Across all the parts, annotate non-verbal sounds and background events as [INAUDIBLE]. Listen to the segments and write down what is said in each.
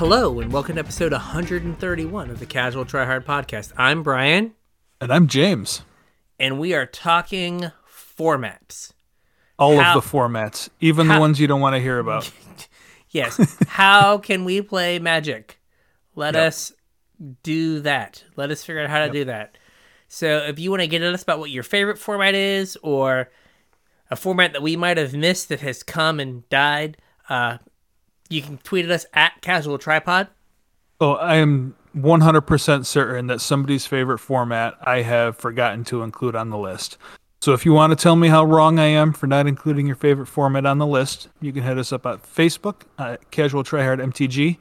Hello, and welcome to episode 131 of the Casual Tryhard Podcast. I'm Brian, And I'm James. and we are talking formats. All How- of the formats, even how- the ones you don't want to hear about. [LAUGHS] Yes, how can we play Magic? Let Yep. us do that. Let us figure out how to do that. So, if you want to get at us about what your favorite format is, or a format that we might have missed that has come and died, uh, you can tweet at us at Casual Tryhard. Oh, I am 100% certain that somebody's favorite format I have forgotten to include on the list. So if you want to tell me how wrong I am for not including your favorite format on the list, you can hit us up at Facebook at Casual Tryhard MTG,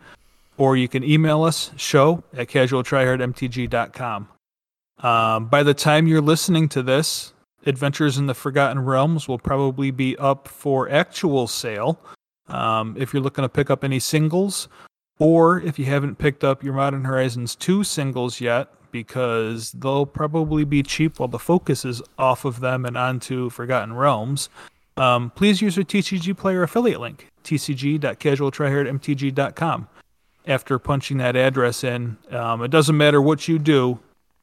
or you can email us show at casualtryhardmtg.com. Um, by the time you're listening to this, Adventures in the Forgotten Realms will probably be up for actual sale. Um, if you're looking to pick up any singles, or if you haven't picked up your Modern Horizons 2 singles yet, because they'll probably be cheap while the focus is off of them and onto Forgotten Realms, um, please use our TCG Player affiliate link, tcg.casualtryhardmtg.com. After punching that address in, um, it doesn't matter what you do,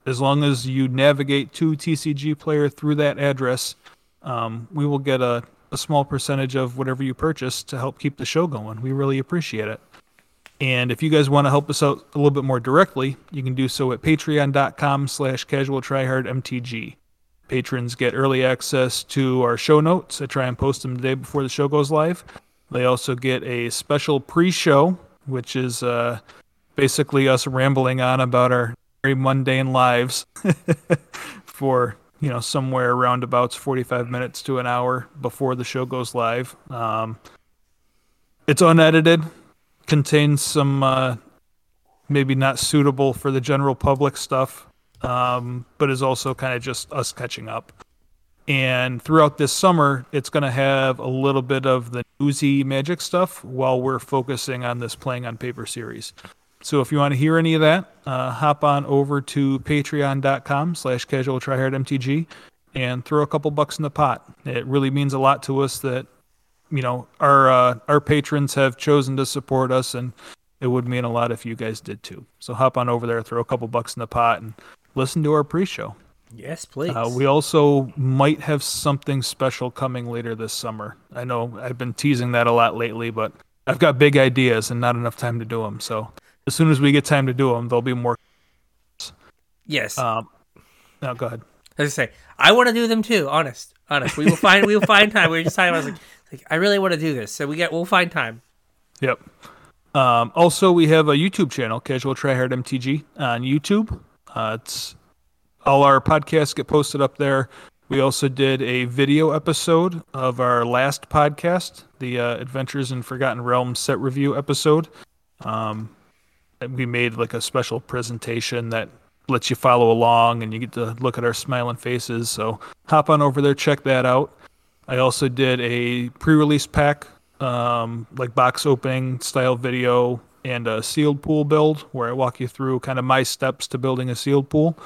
as long as you navigate to TCG Player through that address, um, we will get a, a small percentage of whatever you purchase to help keep the show going. We really appreciate it. And if you guys want to help us out a little bit more directly, you can do so at patreon.com slash casual mtg. Patrons get early access to our show notes. I try and post them the day before the show goes live. They also get a special pre-show, which is uh, basically us rambling on about our very mundane lives [LAUGHS] for you know somewhere around about 45 minutes to an hour before the show goes live. Um, it's unedited, contains some uh, maybe not suitable for the general public stuff, um, but is also kind of just us catching up. And throughout this summer, it's going to have a little bit of the newsy magic stuff while we're focusing on this playing on paper series. So if you want to hear any of that, uh, hop on over to patreon.com slash casual mtg and throw a couple bucks in the pot. It really means a lot to us that you know our uh, our patrons have chosen to support us and it would mean a lot if you guys did too. So hop on over there, throw a couple bucks in the pot and listen to our pre-show. Yes, please. Uh, we also might have something special coming later this summer. I know I've been teasing that a lot lately, but I've got big ideas and not enough time to do them. So as soon as we get time to do them, there'll be more. yes. Um, no, go ahead. As I say, I want to do them too. Honest, honest. We will find. we will find time. We were just talking. about I was like, like, I really want to do this. So we get. We'll find time. Yep. Um, also, we have a YouTube channel, Casual Tryhard MTG, on YouTube. Uh, it's all our podcasts get posted up there. We also did a video episode of our last podcast, the uh, Adventures in Forgotten Realms set review episode. Um, we made like a special presentation that lets you follow along and you get to look at our smiling faces. So hop on over there, check that out. I also did a pre-release pack, um, like box opening style video and a sealed pool build where I walk you through kind of my steps to building a sealed pool.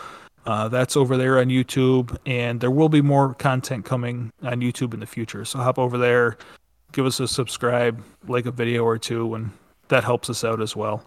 Uh, that's over there on YouTube, and there will be more content coming on YouTube in the future. So hop over there, give us a subscribe, like a video or two, and that helps us out as well.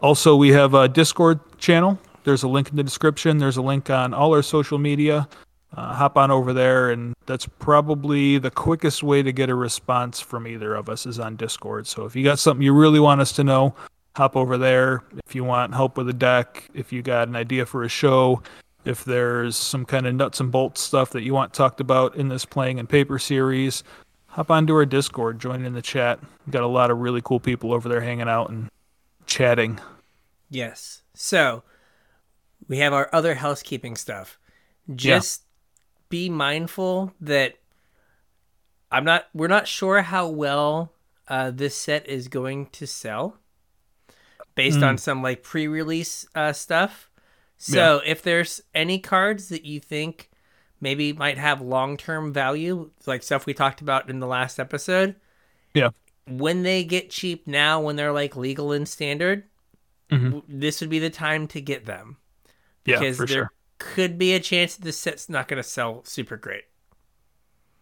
Also, we have a Discord channel. There's a link in the description. There's a link on all our social media. Uh, hop on over there, and that's probably the quickest way to get a response from either of us is on Discord. So if you got something you really want us to know, hop over there. If you want help with a deck, if you got an idea for a show, if there's some kind of nuts and bolts stuff that you want talked about in this playing and paper series, hop onto our Discord, join in the chat. We've got a lot of really cool people over there hanging out and chatting. Yes. So we have our other housekeeping stuff. Just be mindful that I'm not. We're not sure how well uh, this set is going to sell, based on some like pre-release uh, stuff. So if there's any cards that you think maybe might have long-term value, like stuff we talked about in the last episode, Yeah. When they get cheap now, when they're like legal and standard, Mhm. w- this would be the time to get them Yeah, because for there sure. could be a chance that this set's not going to sell super great.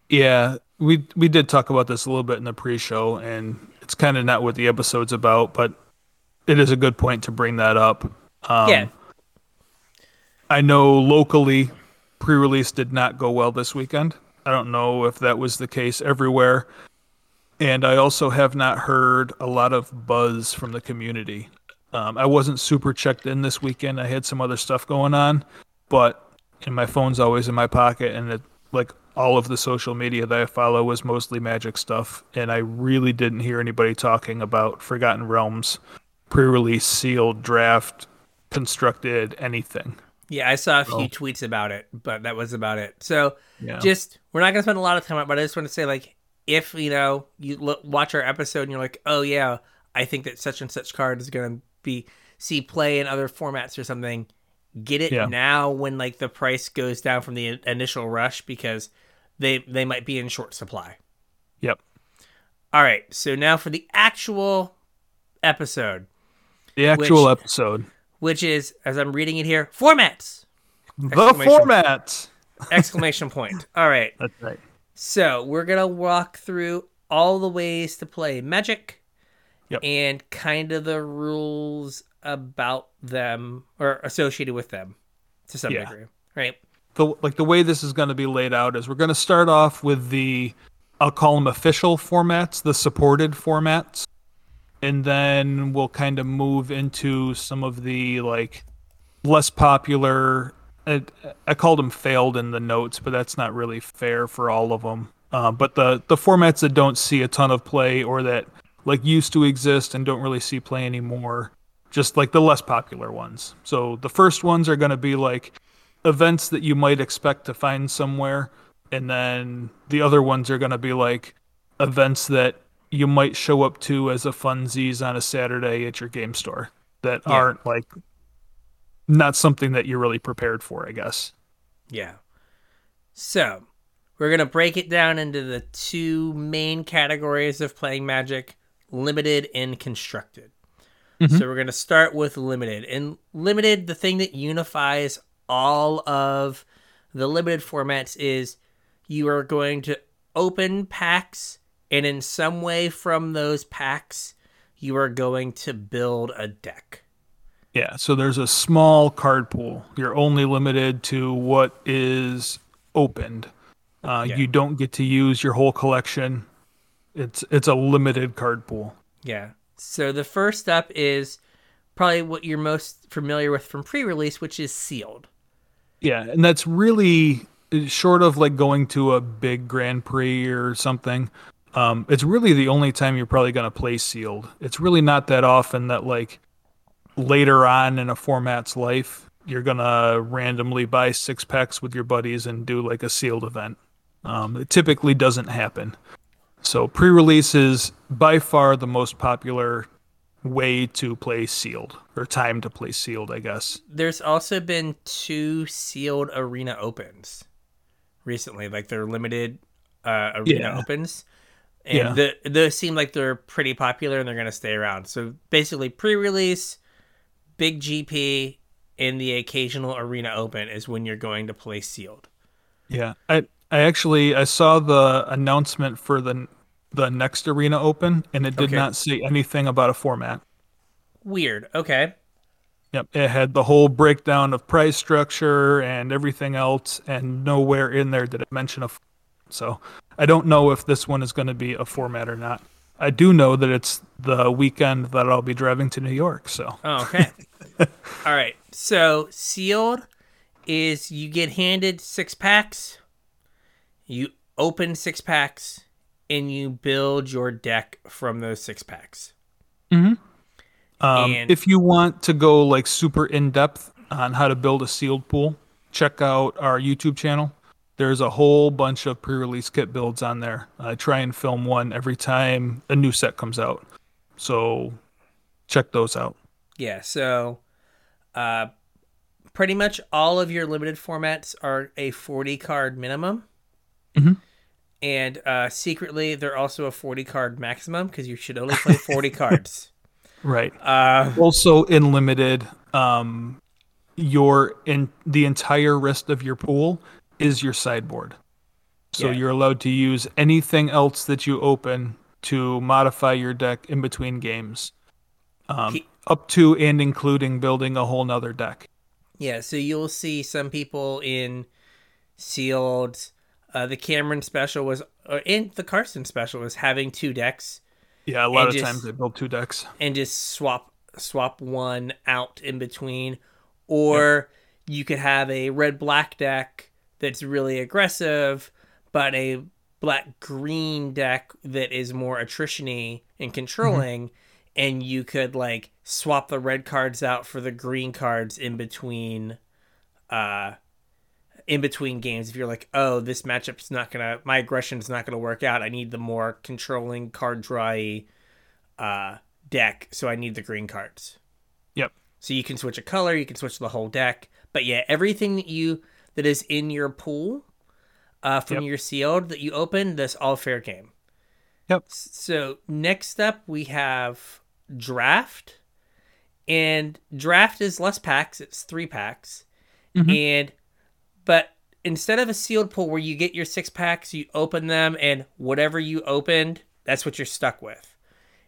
Yeah, we we did talk about this a little bit in the pre-show, and it's kind of not what the episode's about. But it is a good point to bring that up. Um, yeah. I know locally, pre-release did not go well this weekend. I don't know if that was the case everywhere, and I also have not heard a lot of buzz from the community. Um, I wasn't super checked in this weekend. I had some other stuff going on, but and my phone's always in my pocket, and it like all of the social media that I follow was mostly Magic stuff, and I really didn't hear anybody talking about Forgotten Realms pre-release, sealed, draft, constructed, anything. Yeah, I saw a few oh. tweets about it, but that was about it. So, yeah. just we're not gonna spend a lot of time on it, but I just want to say, like, if you know you look, watch our episode and you're like, oh yeah, I think that such and such card is gonna be see play in other formats or something get it yeah. now when like the price goes down from the initial rush because they they might be in short supply. Yep. All right, so now for the actual episode. The actual which, episode, which is as I'm reading it here, formats. The formats. exclamation point. All right. That's right. So, we're going to walk through all the ways to play Magic Yep. and kind of the rules about them or associated with them to some yeah. degree, right? The like the way this is going to be laid out is we're going to start off with the I'll call them official formats, the supported formats, and then we'll kind of move into some of the like less popular. I, I called them failed in the notes, but that's not really fair for all of them. Uh, but the the formats that don't see a ton of play or that like used to exist and don't really see play anymore just like the less popular ones. So the first ones are going to be like events that you might expect to find somewhere, and then the other ones are going to be like events that you might show up to as a funsies on a Saturday at your game store that yeah. aren't like not something that you're really prepared for, I guess. Yeah. So, we're going to break it down into the two main categories of playing Magic limited and constructed. Mm-hmm. So we're going to start with limited. And limited, the thing that unifies all of the limited formats is you are going to open packs, and in some way from those packs, you are going to build a deck. Yeah, so there's a small card pool. You're only limited to what is opened. Uh, yeah. You don't get to use your whole collection. It's it's a limited card pool. Yeah. So the first up is probably what you're most familiar with from pre-release, which is sealed. Yeah, and that's really short of like going to a big Grand Prix or something. Um, it's really the only time you're probably going to play sealed. It's really not that often that like later on in a format's life you're gonna randomly buy six packs with your buddies and do like a sealed event. Um, it typically doesn't happen. So pre-release is by far the most popular way to play sealed or time to play sealed, I guess. There's also been two sealed arena opens recently, like they're limited uh, arena yeah. opens. And yeah. the those seem like they're pretty popular and they're gonna stay around. So basically pre-release, big GP, and the occasional arena open is when you're going to play sealed. Yeah. I I actually I saw the announcement for the the next arena open, and it did okay. not say anything about a format. Weird. Okay. Yep, it had the whole breakdown of price structure and everything else, and nowhere in there did it mention a. F- so I don't know if this one is going to be a format or not. I do know that it's the weekend that I'll be driving to New York. So. Oh, okay. [LAUGHS] [LAUGHS] All right. So sealed is you get handed six packs. You open six packs and you build your deck from those six packs. Mm-hmm. Um, and if you want to go like super in depth on how to build a sealed pool, check out our YouTube channel. There's a whole bunch of pre-release kit builds on there. I try and film one every time a new set comes out, so check those out. Yeah. So, uh, pretty much all of your limited formats are a 40 card minimum. Mm-hmm and uh, secretly they're also a 40 card maximum because you should only play 40 [LAUGHS] cards right uh, also in limited um, your in the entire rest of your pool is your sideboard so yeah. you're allowed to use anything else that you open to modify your deck in between games um, up to and including building a whole nother deck. Yeah, so you'll see some people in sealed. Uh, the Cameron special was, or in the Carson special was having two decks Yeah, a lot of just- times they build two decks. and just swap swap one out in between, or you could have a red black deck that's really aggressive, but a black green deck that is more attritiony and controlling, and you could like swap the red cards out for the green cards in between, uh, in between games. If you're like, oh, this matchup's not gonna, my aggression's not gonna work out. I need the more controlling card drawy uh, deck, so I need the green cards. Yep. So you can switch a color, you can switch the whole deck. But yeah, everything that you that is in your pool uh, from Yep. your sealed that you open, that's all fair game. Yep. So next up we have draft, and draft is less packs; it's three packs, Mhm. and but instead of a sealed pool where you get your six packs, you open them, and whatever you opened, that's what you're stuck with.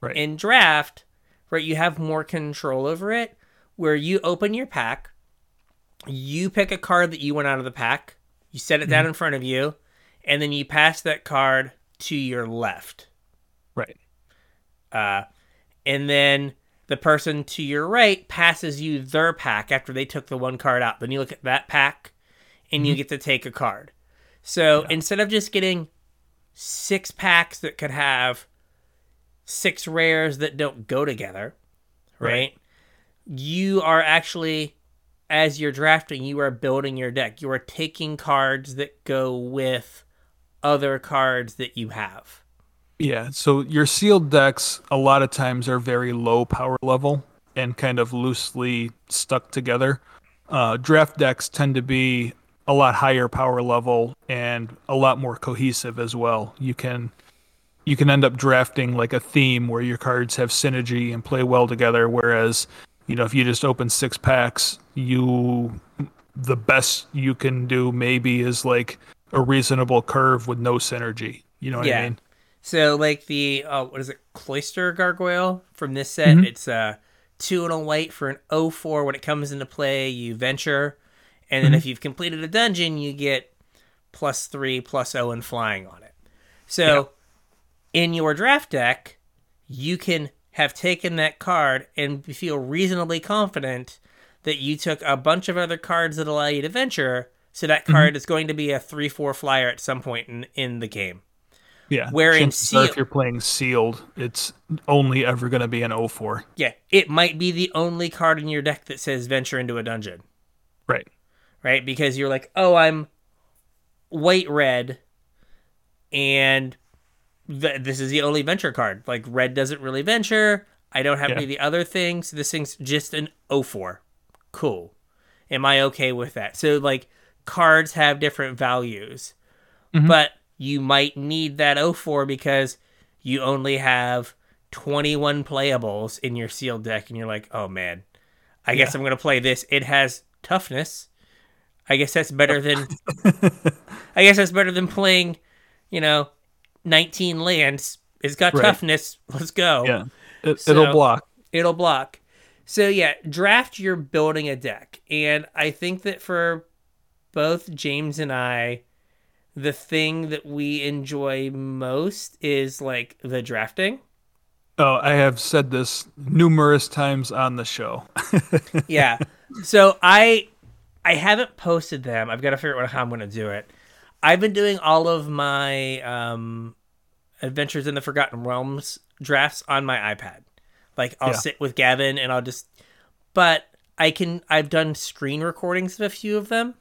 Right. In draft, right, you have more control over it, where you open your pack, you pick a card that you want out of the pack, you set it down in front of you, and then you pass that card to your left. Right. Uh, and then the person to your right passes you their pack after they took the one card out. Then you look at that pack and you mm-hmm. get to take a card. So instead of just getting six packs that could have six rares that don't go together, right? Right. You are actually, as you're drafting, you are building your deck. You are taking cards that go with other cards that you have. Yeah, so your sealed decks a lot of times are very low power level and kind of loosely stuck together. Uh, draft decks tend to be a lot higher power level and a lot more cohesive as well. You can you can end up drafting like a theme where your cards have synergy and play well together whereas you know if you just open six packs you the best you can do maybe is like a reasonable curve with no synergy you know what Yeah. i mean So like the uh, what is it, Cloister Gargoyle from this set? It's uh two and a white for an 04. When it comes into play, you venture, and then if you've completed a dungeon, you get plus three, plus O, and flying on it. So in your draft deck, you can have taken that card and feel reasonably confident that you took a bunch of other cards that allow you to venture. So that card is going to be a three-four flyer at some point in, in the game. Yeah. Where in chances are seal- if you're playing sealed, it's only ever going to be an 04. Yeah, it might be the only card in your deck that says venture into a dungeon, Right. right? Because you're like, oh, I'm white red, and th- this is the only venture card. Like, red doesn't really venture. I don't have Yeah. any of the other things. This thing's just an 04. Cool. Am I okay with that? So, like, cards have different values, mm-hmm. but you might need that 04 because you only have 21 playables in your sealed deck, and you're like, oh man, I guess I'm going to play this. It has toughness. I guess that's better than. [LAUGHS] I guess that's better than playing, you know, 19 lands. It's got Right. toughness. Let's go Yeah. It, So- it'll block. it'll block. So yeah, draft you're building a deck. And I think that for both James and I, the thing that we enjoy most is like the drafting. Oh, I have said this numerous times on the show. [LAUGHS] Yeah. so I I haven't posted them. I've got to figure out how I'm going to do it. I've been doing all of my um Adventures in the Forgotten Realms drafts on my iPad. Like I'll Yeah. sit with Gavin and I'll just but I can I've done screen recordings of a few of them.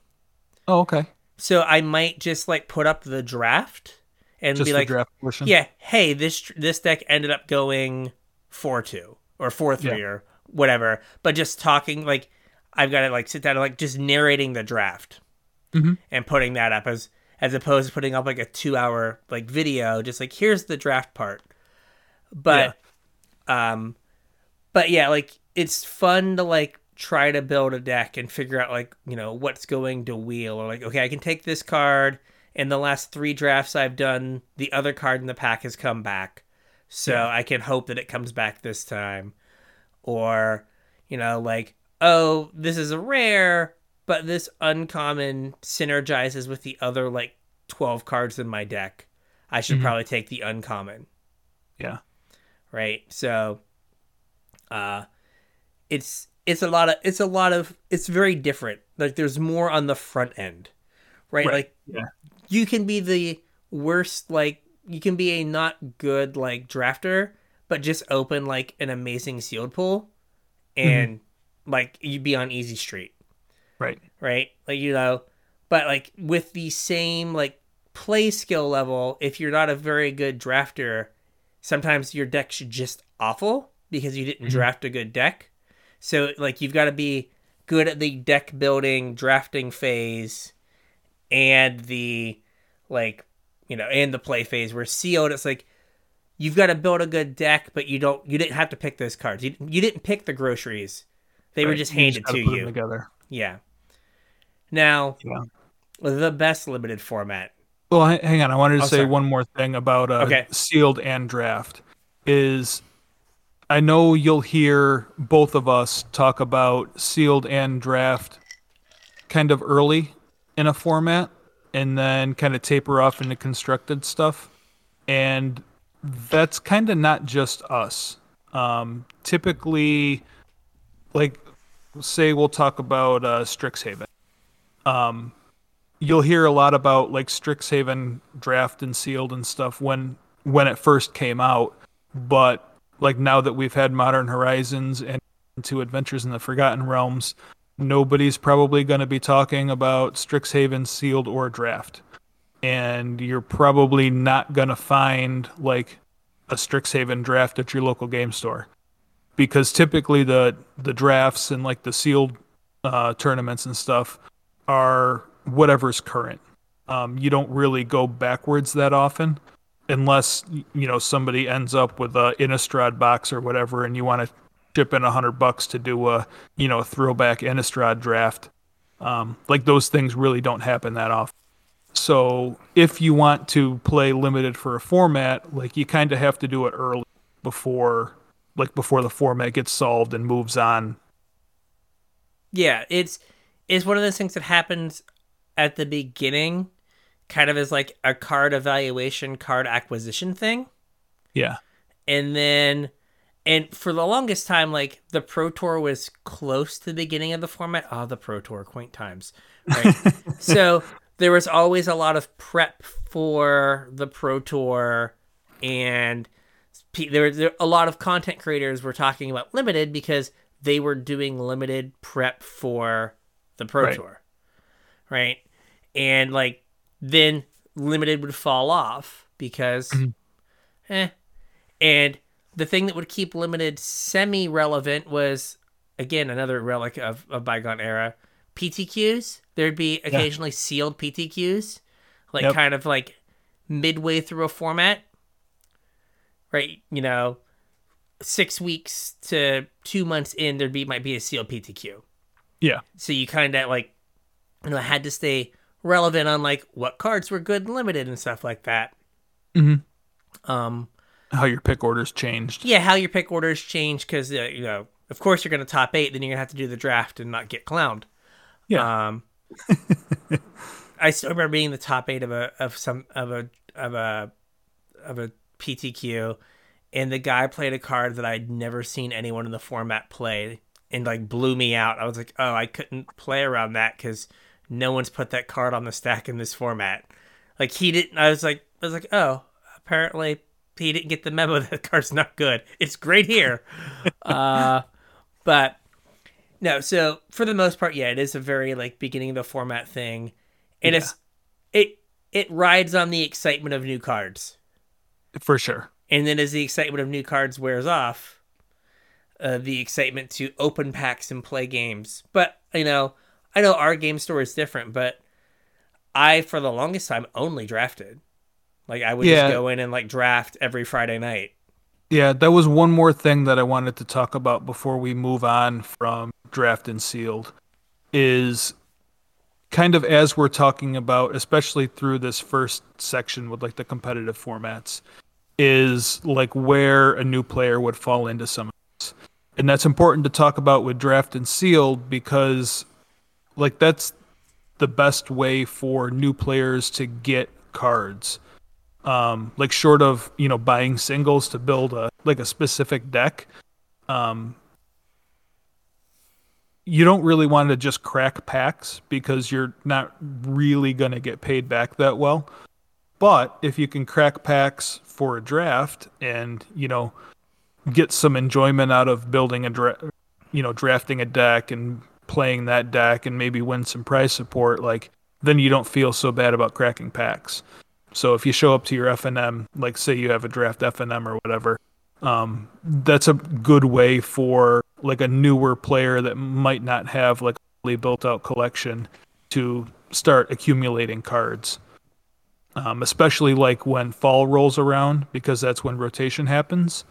oh, okay. So I might just like put up the draft and Just be the like draft portion. yeah, hey, this this deck ended up going four two or four three Yeah. or whatever. But just talking like I've got to like sit down and like just narrating the draft Mhm. and putting that up as as opposed to putting up like a two hour like video. Just like here's the draft part. But um, but yeah, like it's fun to like try to build a deck and figure out like you know what's going to wheel or like okay, I can take this card. In the last three drafts I've done, the other card in the pack has come back, so Yeah. I can hope that it comes back this time. or you know like oh this is a rare but this uncommon synergizes with the other like 12 cards in my deck i should Mhm. probably take the uncommon Yeah. right so uh it's it's a lot of it's a lot of it's very different like there's more on the front end right, Right. like Yeah. you can be the worst like you can be a not good like drafter but just open like an amazing sealed pool and like you'd be on easy street Right. right like you know but like with the same like play skill level if you're not a very good drafter sometimes your deck's just awful because you didn't Mhm. draft a good deck so like you've got to be good at the deck building drafting phase and the like you know and the play phase where sealed it's like you've got to build a good deck but you don't you didn't have to pick those cards you, you didn't pick the groceries they were just You handed gotta to you together. yeah now Yeah. the best limited format Well, hang on. I wanted to Oh, say sorry. one more thing about uh, Okay. sealed and draft. Is I know you'll hear both of us talk about sealed and draft kind of early in a format, and then kind of taper off into constructed stuff, and that's kind of not just us. Um, typically, like, say we'll talk about uh, Strixhaven. Um, you'll hear a lot about like Strixhaven draft and sealed and stuff when when it first came out, but like now that we've had Modern Horizons and two Adventures in the Forgotten Realms, nobody's probably going to be talking about Strixhaven sealed or draft. And you're probably not going to find like a Strixhaven draft at your local game store because typically the the drafts and like the sealed uh, tournaments and stuff are whatever's current. Um, you don't really go backwards that often, unless you know somebody ends up with a Innistrad box or whatever, and you want to chip in a hundred bucks to do a you know a throwback Innistrad draft. Um, like those things really don't happen that often. So if you want to play limited for a format, like you kind of have to do it early before, like before the format gets solved and moves on. yeah it's it's one of those things that happens at the beginning kind of as like a card evaluation card acquisition thing Yeah. and then and for the longest time like the pro tour was close to the beginning of the format oh the pro tour quaint times right [LAUGHS] so there was always a lot of prep for the pro tour and there, there a lot of content creators were talking about limited because they were doing limited prep for the pro Right. tour right and like then limited would fall off because Mhm. eh and the thing that would keep limited semi relevant was again another relic of, a bygone era PTQs. There'd be occasionally sealed PTQs, like Yep. kind of like midway through a format, right? You know, six weeks to two months in, there'd be might be a sealed PTQ. Yeah. So you kind of like, you know, had to stay relevant on like what cards were good and limited and stuff like that. Mhm. Um, How your pick orders changed. yeah, how your pick orders changed because uh, you know, of course, you're going to top eight, then you're going to have to do the draft and not get clowned. Yeah. Um, [LAUGHS] I still remember being the top eight of a of some of a of a of a PTQ, and the guy played a card that I'd never seen anyone in the format play, and like blew me out. I was like, oh, I couldn't play around that because no one's put that card on the stack in this format. Like he didn't. I was like, I was like, oh, apparently he didn't get the memo [LAUGHS] that the card's not good. It's great here, [LAUGHS] uh, but no. So for the most part, yeah, it is a very like beginning of the format thing, and it's it it rides on the excitement of new cards, For sure. and then as the excitement of new cards wears off, uh, the excitement to open packs and play games. But you know, I know our game store is different, but I for the longest time only drafted. Like I would Yeah. just go in and like draft every Friday night. Yeah, that was one more thing that I wanted to talk about before we move on from draft and sealed is kind of as we're talking about, especially through this first section with like the competitive formats, is like where a new player would fall into some of this. and that's important to talk about with draft and sealed because like that's the best way for new players to get cards. Um like short of you know buying singles to build a like a specific deck um you don't really want to just crack packs because you're not really going to get paid back that well. But if you can crack packs for a draft and you know get some enjoyment out of building a dra- you know drafting a deck and playing that deck and maybe win some prize support like then you don't feel so bad about cracking packs. So if you show up to your FNM like say you have a draft FNM or whatever um, that's a good way for like a newer player that might not have like a fully built out collection to start accumulating cards. Um, especially like when fall rolls around because that's when rotation happens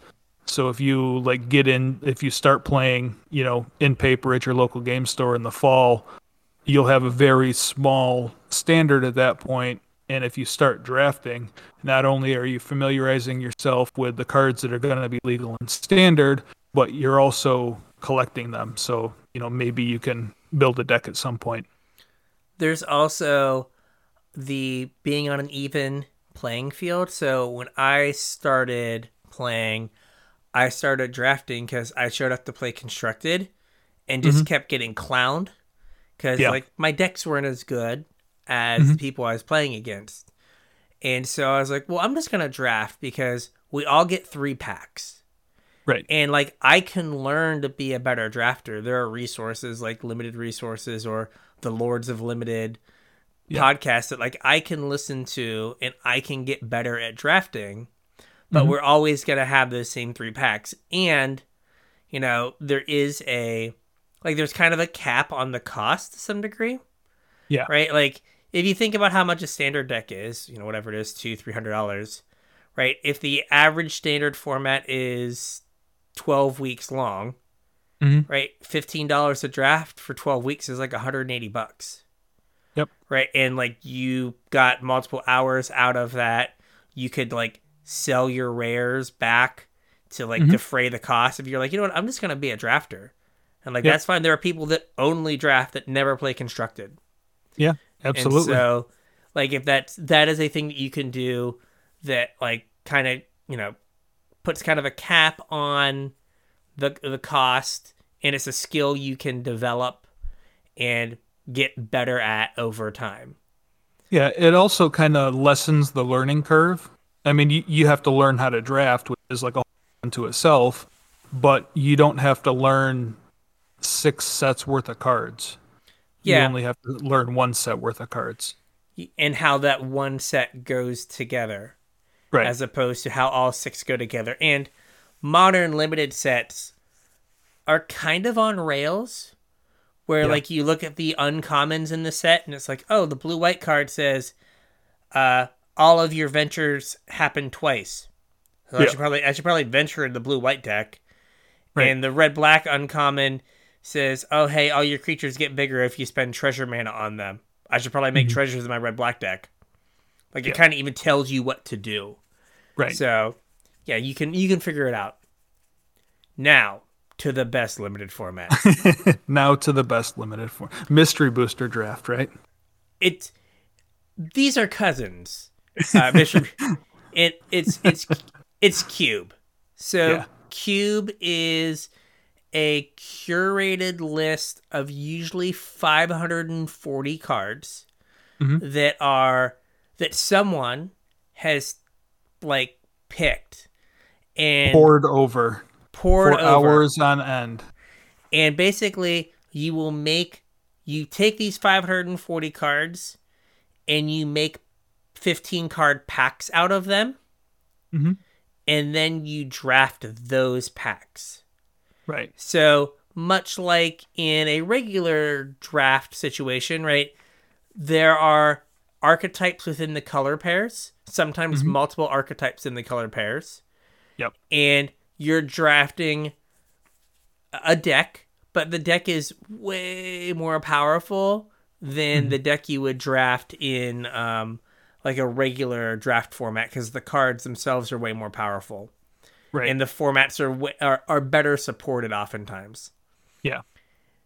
so if you like get in, if you start playing, you know, in paper at your local game store in the fall, you'll have a very small standard at that point. And if you start drafting, not only are you familiarizing yourself with the cards that are going to be legal and standard, but you're also collecting them. So, you know, maybe you can build a deck at some point. There's also the being on an even playing field. So when I started playing, I started drafting because I showed up to play constructed and just mm-hmm. kept getting clowned because yeah. like my decks weren't as good as mm-hmm. the people I was playing against. And so I was like, well, I'm just going to draft because we all get three packs. Right. And like I can learn to be a better drafter. There are resources like limited resources or the Lords of Limited yeah. podcast that like I can listen to and I can get better at drafting but mm-hmm. we're always going to have those same three packs. And, you know, there is a, like, there's kind of a cap on the cost to some degree. Yeah. Right? Like, if you think about how much a standard deck is, you know, whatever it is, two, three hundred dollars, right? If the average standard format is 12 weeks long, mm-hmm. right? $15 a draft for 12 weeks is like 180 bucks. Yep. Right. And like you got multiple hours out of that. You could like sell your rares back to like mm-hmm. defray the cost if you're like you know what? I'm just going to be a drafter. And like yep. that's fine. There are people that only draft that never play constructed. Yeah absolutely. and so like if that's that is a thing that you can do that like kind of you know puts kind of a cap on the the cost and it's a skill you can develop and get better at over time. Yeah it also kind of lessens the learning curve I mean, you, you have to learn how to draft, which is like a unto itself, but you don't have to learn six sets worth of cards. Yeah. You only have to learn one set worth of cards. And how that one set goes together. Right. As opposed to how all six go together. And modern limited sets are kind of on rails where yeah. like you look at the uncommons in the set and it's like, oh, the blue white card says uh all of your ventures happen twice. So yeah. I should probably I should probably venture in the blue white deck. Right. And the red black uncommon says, "Oh hey, all your creatures get bigger if you spend treasure mana on them." I should probably make mm-hmm. treasures in my red black deck. Like yeah. it kind of even tells you what to do. Right. So, yeah, you can you can figure it out. Now to the best limited format. [LAUGHS] now to the best limited form. Mystery booster draft, right? It these are cousins. Uh, [LAUGHS] it it's it's it's Cube. So yeah. Cube is a curated list of usually 540 cards mm-hmm. that are that someone has like picked and pored over poured for over. hours on end and basically you will make you take these 540 cards and you make 15 card packs out of them. Mm-hmm. And then you draft those packs. Right. So, much like in a regular draft situation, right? There are archetypes within the color pairs, sometimes mm-hmm. multiple archetypes in the color pairs. Yep. And you're drafting a deck, but the deck is way more powerful than mm-hmm. the deck you would draft in um, like a regular draft format because the cards themselves are way more powerful. Right. and the formats are are are better supported oftentimes. yeah.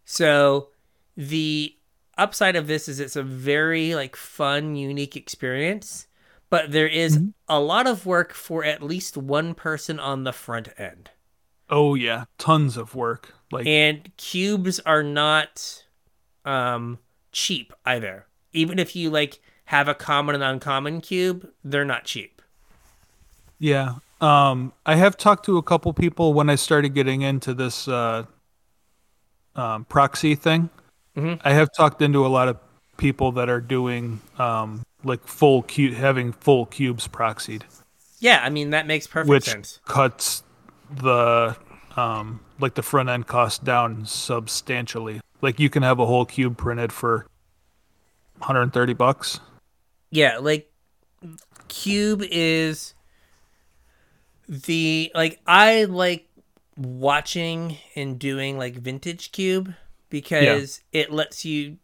So the upside of this is it's a very like fun, unique experience, but there is a lot of work for at least one person on the front end. Oh yeah, tons of work. Like And cubes are not um cheap either. Even if you like have a common and uncommon cube, they're not cheap. yeah. Um I have talked to a couple people when I started getting into this uh um proxy thing. Mhm. I have talked into a lot of people that are doing um like full cube having full cubes proxied, Yeah, I mean that makes perfect which sense. cuts the um like the front end cost down substantially. Like you can have a whole cube printed for 130 bucks. Yeah, like Cube is the like I like watching and doing like vintage Cube because it lets you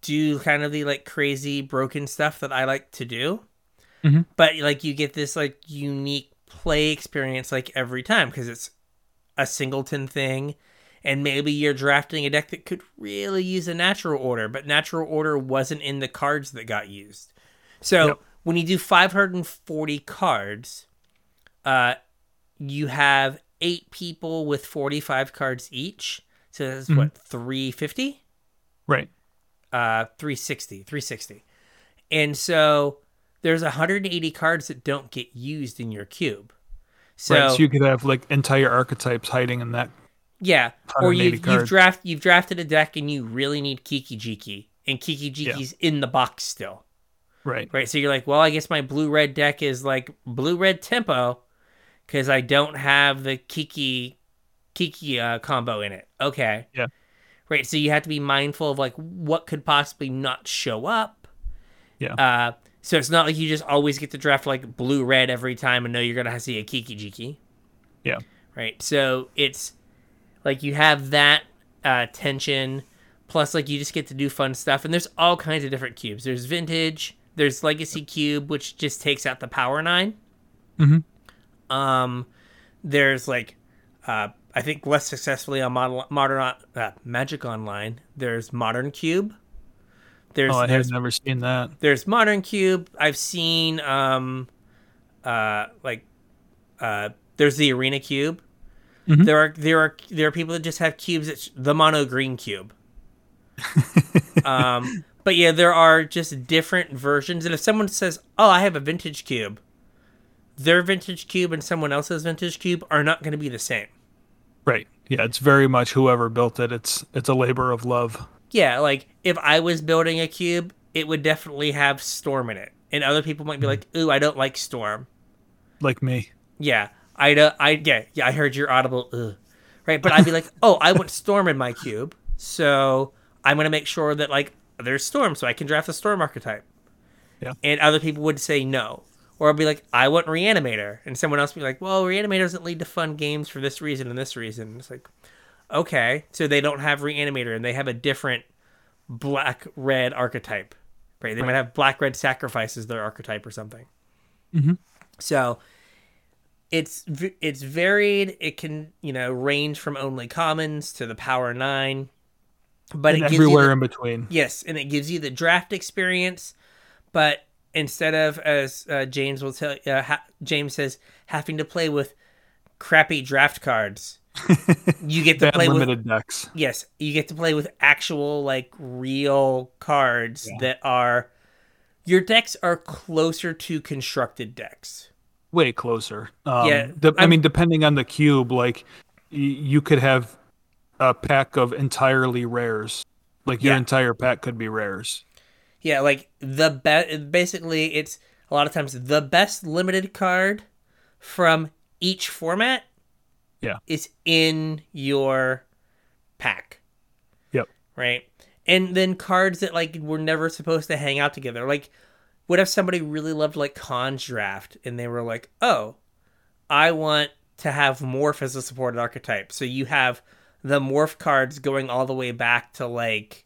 do kind of the like crazy broken stuff that I like to do. Mhm. But like you get this like unique play experience like every time because it's a singleton thing and maybe you're drafting a deck that could really use a natural order, but natural order wasn't in the cards that got used. So Yep. when you do 540 cards, uh, you have eight people with 45 cards each. So that's what 350, Right. uh, 360, 360, and so there's 180 cards that don't get used in your cube. So, right. So you could have like entire archetypes hiding in that. yeah, or you've, you've draft you've drafted a deck and you really need Kiki Jiki, and Kiki Jiki's in the box still. Right. Right. So you're like, well, I guess my blue red deck is like blue red tempo because I don't have the Kiki Kiki uh, combo in it. Okay. Yeah. Right. So you have to be mindful of like what could possibly not show up. Yeah. Uh, so it's not like you just always get to draft like blue red every time and know you're gonna see a Kiki Jiki. Yeah. Right. So it's like you have that uh, tension, plus like you just get to do fun stuff, and there's all kinds of different cubes. There's vintage, there's legacy cube, which just takes out the power 9 Mhm. Um, there's like, uh, I think less successfully on modern modern uh, Magic Online. There's modern cube. There's Oh, I have never seen that. there's modern cube i've seen um uh like uh there's the arena cube Mhm. there are there are there are people that just have cubes that's the mono green cube [LAUGHS] um but yeah there are just different versions and if someone says oh i have a vintage cube their vintage cube and someone else's vintage cube are not going to be the same Right. Yeah, it's very much whoever built it. It's it's a labor of love. yeah like if i was building a cube it would definitely have storm in it and other people might be like ooh i don't like storm Like me. Yeah, I uh, I yeah yeah I heard your audible ugh. right, but I'd be like, [LAUGHS] oh, I want storm in my cube, so I'm gonna make sure that like there's storm, so I can draft the storm archetype. Yeah. And other people would say no, or I'd be like, I want reanimator, and someone else would be like, well, reanimator doesn't lead to fun games for this reason and this reason. It's like, okay, so they don't have reanimator, and they have a different black red archetype, right? They might have black red sacrifice as their archetype or something. Mhm. So it's it's varied. It can you know range from only commons to the power nine, but and it gives you everywhere the- in between. yes, and it gives you the draft experience. But instead of as uh, James will tell, uh, ha- James says having to play with crappy draft cards, [LAUGHS] you get to play with limited decks. yes, you get to play with actual like real cards that are your decks are closer to constructed decks. Way closer. Um, Yeah, de- I mean, depending on the cube, like y- you could have a pack of entirely rares. Like your Yeah. entire pack could be rares. Yeah, like the best. Basically, it's a lot of times the best limited card from each format. Yeah. is in your pack. Yep. Right, and then cards that like were never supposed to hang out together. Like, what if somebody really loved like Khans draft and they were like, "Oh, I want to have morph as a supported archetype." So you have the morph cards going all the way back to like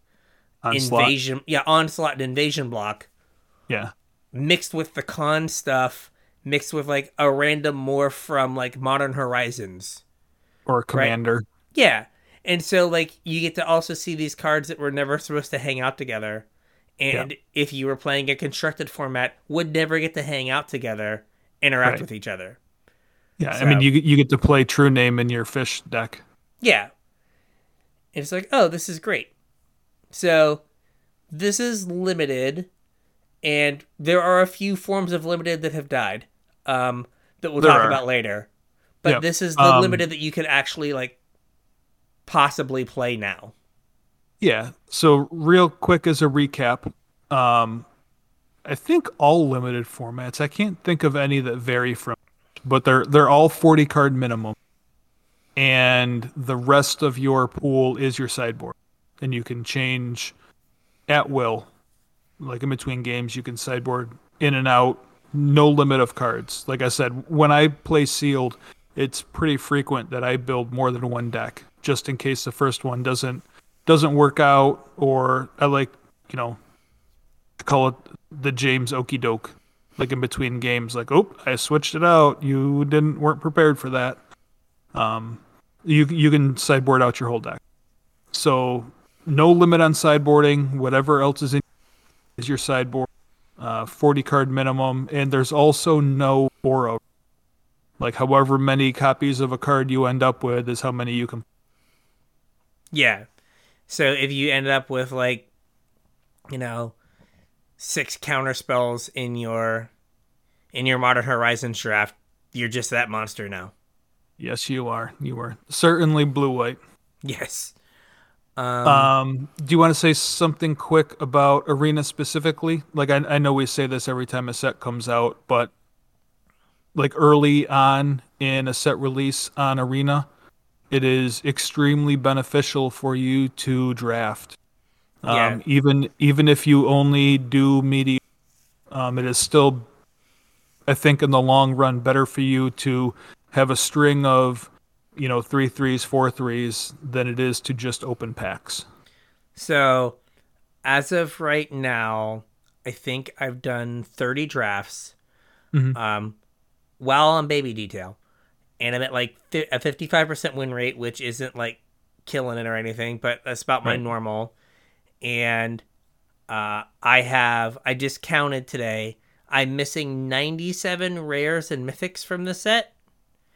Onslaught. invasion yeah onslaught and invasion block Yeah. mixed with the Khans stuff mixed with like a random morph from like Modern Horizons. Or Commander. Yeah. And so like you get to also see these cards that were never supposed to hang out together. And Yeah. if you were playing a constructed format, would never get to hang out together, interact Right. with each other. Yeah, I mean you you get to play True Name in your fish deck. Yeah. And it's like, oh, this is great. So this is limited, and there are a few forms of limited that have died. Um, that we'll There talk are. about later. But Yep. this is the Um, limited that you can actually like possibly play now. Yeah. So real quick as a recap, um, I think all limited formats. I can't think of any that vary from, but they're they're all forty card minimum, and the rest of your pool is your sideboard, and you can change at will, like in between games. You can sideboard in and out, no limit of cards. Like I said, when I play sealed, it's pretty frequent that I build more than one deck, just in case the first one doesn't doesn't work out, or I like, you know, call it the James Okie doke, like in between games, like, oh, I switched it out. You didn't weren't prepared for that. Um, you you can sideboard out your whole deck. So no limit on sideboarding. Whatever else is in is your sideboard. Uh, 40 card minimum, and there's also no borrow. Like however many copies of a card you end up with is how many you can Yeah. So if you end up with like, you know, six counter spells in your in your Modern Horizons draft, you're just that monster now. Yes, you are. You are certainly blue white. Yes. Um, Um, do you want to say something quick about arena specifically? Like I, I know we say this every time a set comes out, but like early on in a set release on arena, it is extremely beneficial for you to draft. Um, Yeah. even even if you only do media, um, it is still, I think, in the long run, better for you to have a string of, you know, three threes, four threes than it is to just open packs. So, as of right now, I think I've done 30 drafts Mhm. um, while on baby detail. And I'm at like a 55% win rate, which isn't like killing it or anything, but that's about my normal. And uh, I have, I just counted today, I'm missing 97 rares and mythics from the set.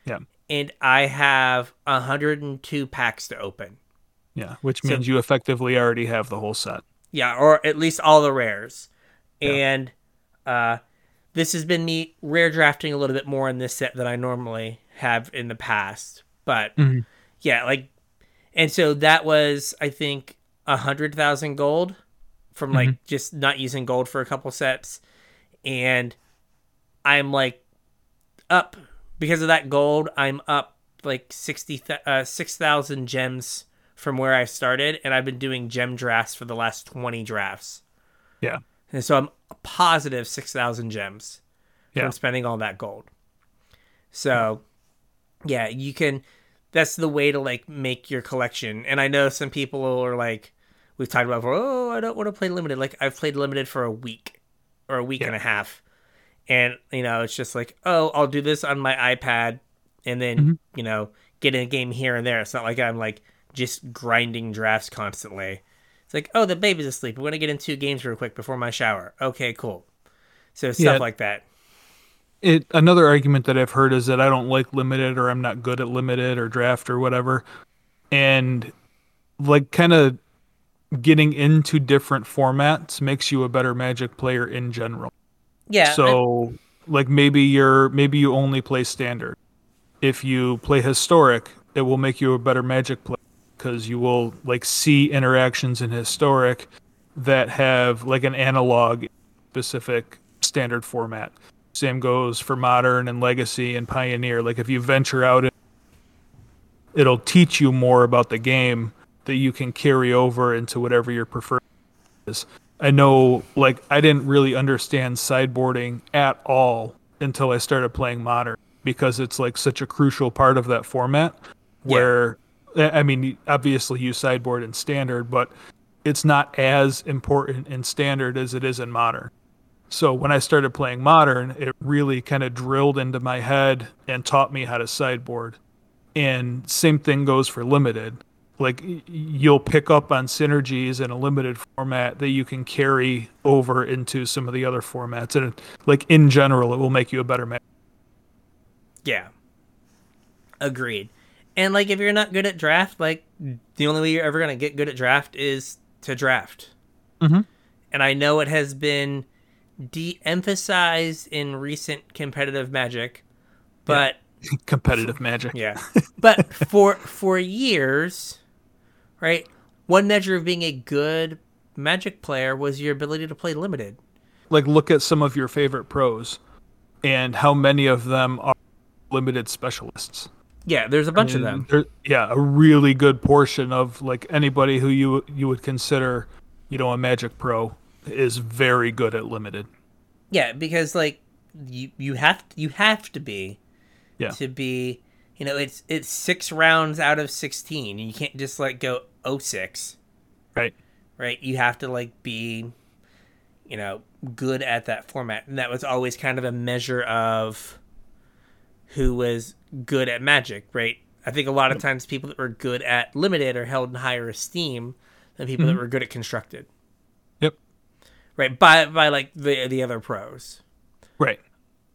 Yeah. And I have 102 packs to open. Yeah, which So- means you effectively already have the whole set. Yeah, or at least all the rares. Yeah. And uh, this has been me rare drafting a little bit more in this set than I normally have in the past. But Mhm. yeah, like, and so that was I think a hundred thousand gold from like just not using gold for a couple sets, and I'm like up because of that gold. I'm up like sixty uh, six thousand gems from where I started, and I've been doing gem drafts for the last twenty drafts. Yeah. And so I'm a positive 6,000 gems Yeah. from spending all that gold. So, yeah, you can. That's the way to like make your collection. And I know some people are like, we've talked about, before, oh, I don't want to play limited. Like I've played limited for a week or a week Yeah. and a half, and you know it's just like, oh, I'll do this on my iPad, and then Mhm. you know get in a game here and there. It's not like I'm like just grinding drafts constantly. It's like, oh, the baby's asleep. We're gonna get in two games real quick before my shower. Okay, cool. So stuff Yeah. like that. It another argument that I've heard is that I don't like limited or I'm not good at limited or draft or whatever. And like kind of getting into different formats makes you a better magic player in general. Yeah. I- so like maybe you're maybe you only play standard. If you play historic, it will make you a better magic player because you will like see interactions in historic that have like an analog specific standard format. Same goes for modern and legacy and pioneer. Like if you venture out, it'll teach you more about the game that you can carry over into whatever your preferred is. I know, like, I didn't really understand sideboarding at all until I started playing modern because it's like such a crucial part of that format. Where, I I mean, obviously you sideboard in standard, but it's not as important in standard as it is in modern. So when I started playing modern, it really kind of drilled into my head and taught me how to sideboard. And same thing goes for limited. Like you'll pick up on synergies in a limited format that you can carry over into some of the other formats, and like in general, it will make you a better man. Yeah, agreed. And like if you're not good at draft, like the only way you're ever gonna get good at draft is to draft. Mm-hmm. And I know it has been de-emphasized in recent competitive Magic, but yeah. [LAUGHS] competitive Magic. Yeah, [LAUGHS] but for for years, right? One measure of being a good Magic player was your ability to play limited. Like look at some of your favorite pros, and how many of them are limited specialists. Yeah, there's a bunch and of them. yeah, a really good portion of like anybody who you you would consider, you know, a Magic pro is very good at limited. Yeah, because like you you have to, you have to be yeah. to be you know it's it's six rounds out of 16 and you can't just like go 06 right. Right? You have to like be you know good at that format. And that was always kind of a measure of who was good at magic right? I think a lot of times people that were good at limited are held in higher esteem than people mm-hmm. that were good at constructed. Yep. Right? By by like the the other pros. Right.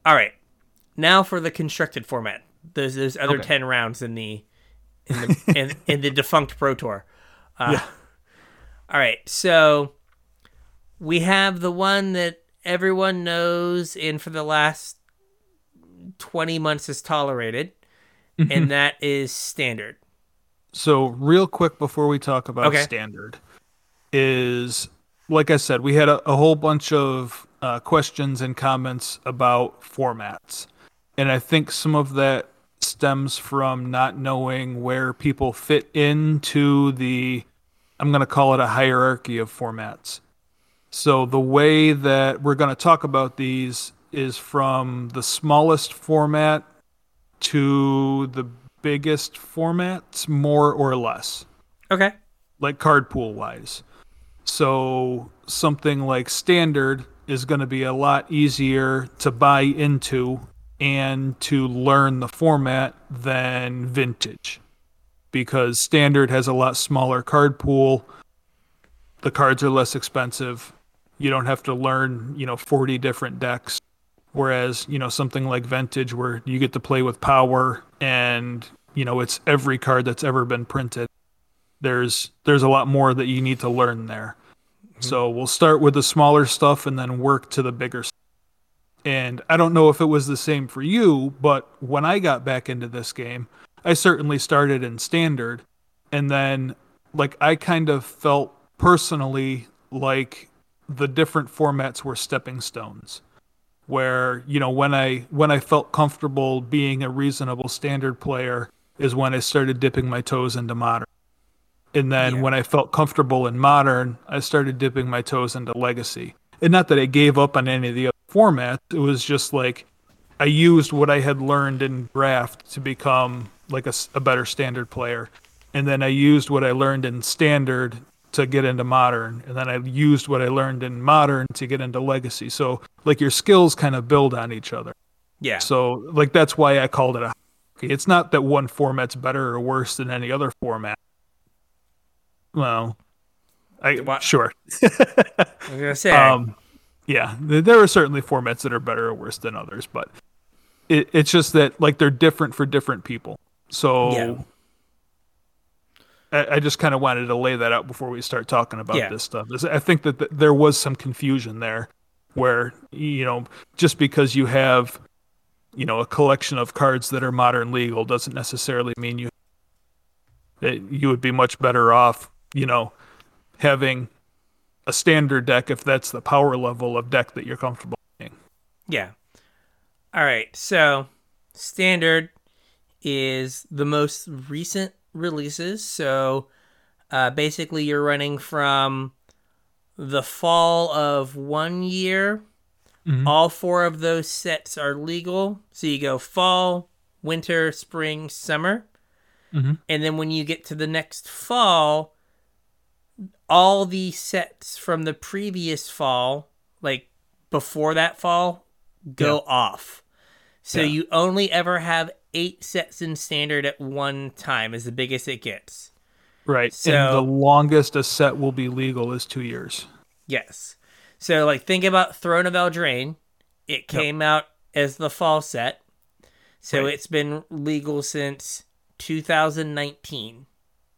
All right. Now for the constructed format. There's there's other okay. 10 rounds in the in the [LAUGHS] in, in the defunct pro tour uh, yeah. all right so we have the one that everyone knows and for the last 20 months is tolerated mm-hmm. and that is standard so real quick before we talk about okay. standard is like i said we had a, a whole bunch of uh, questions and comments about formats and i think some of that stems from not knowing where people fit into the i'm going to call it a hierarchy of formats so the way that we're going to talk about these is from the smallest format to the biggest formats, more or less. Okay. Like card pool wise. So something like standard is going to be a lot easier to buy into and to learn the format than vintage because standard has a lot smaller card pool. The cards are less expensive. You don't have to learn, you know, 40 different decks Whereas, you know, something like Vintage where you get to play with power and, you know, it's every card that's ever been printed. There's there's a lot more that you need to learn there. Mm-hmm. So we'll start with the smaller stuff and then work to the bigger stuff. And I don't know if it was the same for you, but when I got back into this game, I certainly started in standard and then like I kind of felt personally like the different formats were stepping stones where you know when I when I felt comfortable being a reasonable standard player is when I started dipping my toes into modern. And then yeah. when I felt comfortable in modern, I started dipping my toes into legacy. And not that I gave up on any of the other formats, it was just like I used what I had learned in draft to become like a, a better standard player. And then I used what I learned in standard to get into modern and then i used what i learned in modern to get into legacy. So like your skills kind of build on each other. Yeah. So like that's why i called it a it's not that one format's better or worse than any other format. Well i what? sure. [LAUGHS] I was gonna say. Um yeah there are certainly formats that are better or worse than others but it, it's just that like they're different for different people so yeah I, I just kind of wanted to lay that out before we start talking about yeah. this stuff. I think that th- there was some confusion there, where you know just because you have you know a collection of cards that are modern legal doesn't necessarily mean you that you would be much better off you know having a standard deck if that's the power level of deck that you're comfortable playing. Yeah. All right. So standard is the most recent releases. So uh, basically, you're running from the fall of one year. Mm-hmm. All four of those sets are legal. So you go fall, winter, spring, summer. Mm-hmm. And then when you get to the next fall, all the sets from the previous fall, like before that fall go Yeah. off. So Yeah. you only ever have eight sets in standard at one time is the biggest it gets. Right. So- and the longest a set will be legal is two years. Yes. So like think about Throne of Eldraine. It came out as the fall set. So Right. it's been legal since 2019.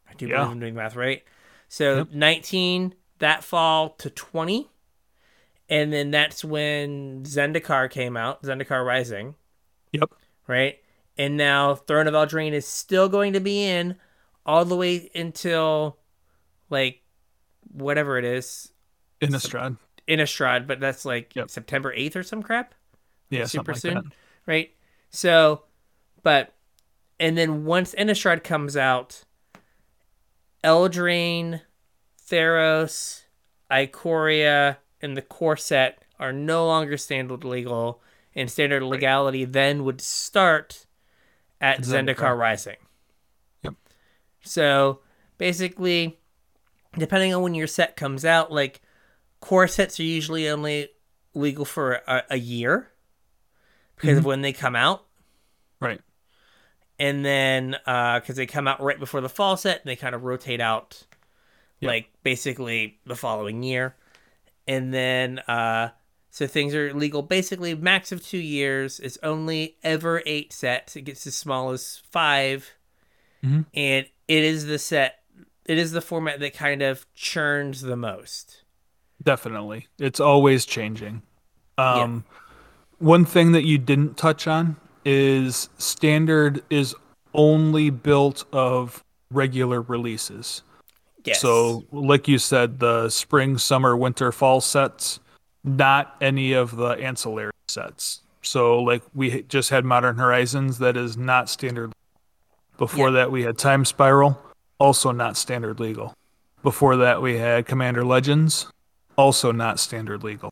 I do Yeah. believe I'm doing math right. So Yep. 19 that fall to 20. And then that's when Zendikar came out, Zendikar Rising, Yep. right? And now Throne of Eldraine is still going to be in all the way until like whatever it is, Innistrad. Innistrad, but that's like Yep. September 8th or some crap, Yeah, super like soon. that. right? So, but, and then once Innistrad comes out, Eldraine, Theros, Ikoria, and the core set are no longer standard legal, and standard legality then would start at Zendikar. Zendikar. Rising. Yep. So basically, depending on when your set comes out, like core sets are usually only legal for a, a year because of when they come out. Right. And then, because they come out right before the fall set, and they kind of rotate out, Yep. like basically the following year. And then, uh, so things are legal basically max of two years. It's only ever eight sets. It gets as small as 5 Mhm. and it is the set. It is the format that kind of churns the most. Definitely. It's always changing. Um, One thing that you didn't touch on is standard is only built of regular releases. Yes. So, like you said, the spring, summer, winter, fall sets, not any of the ancillary sets. So, like we just had Modern Horizons, that is not standard. Before Yeah. that, we had Time Spiral, also not standard legal. Before that, we had Commander Legends, also not standard legal.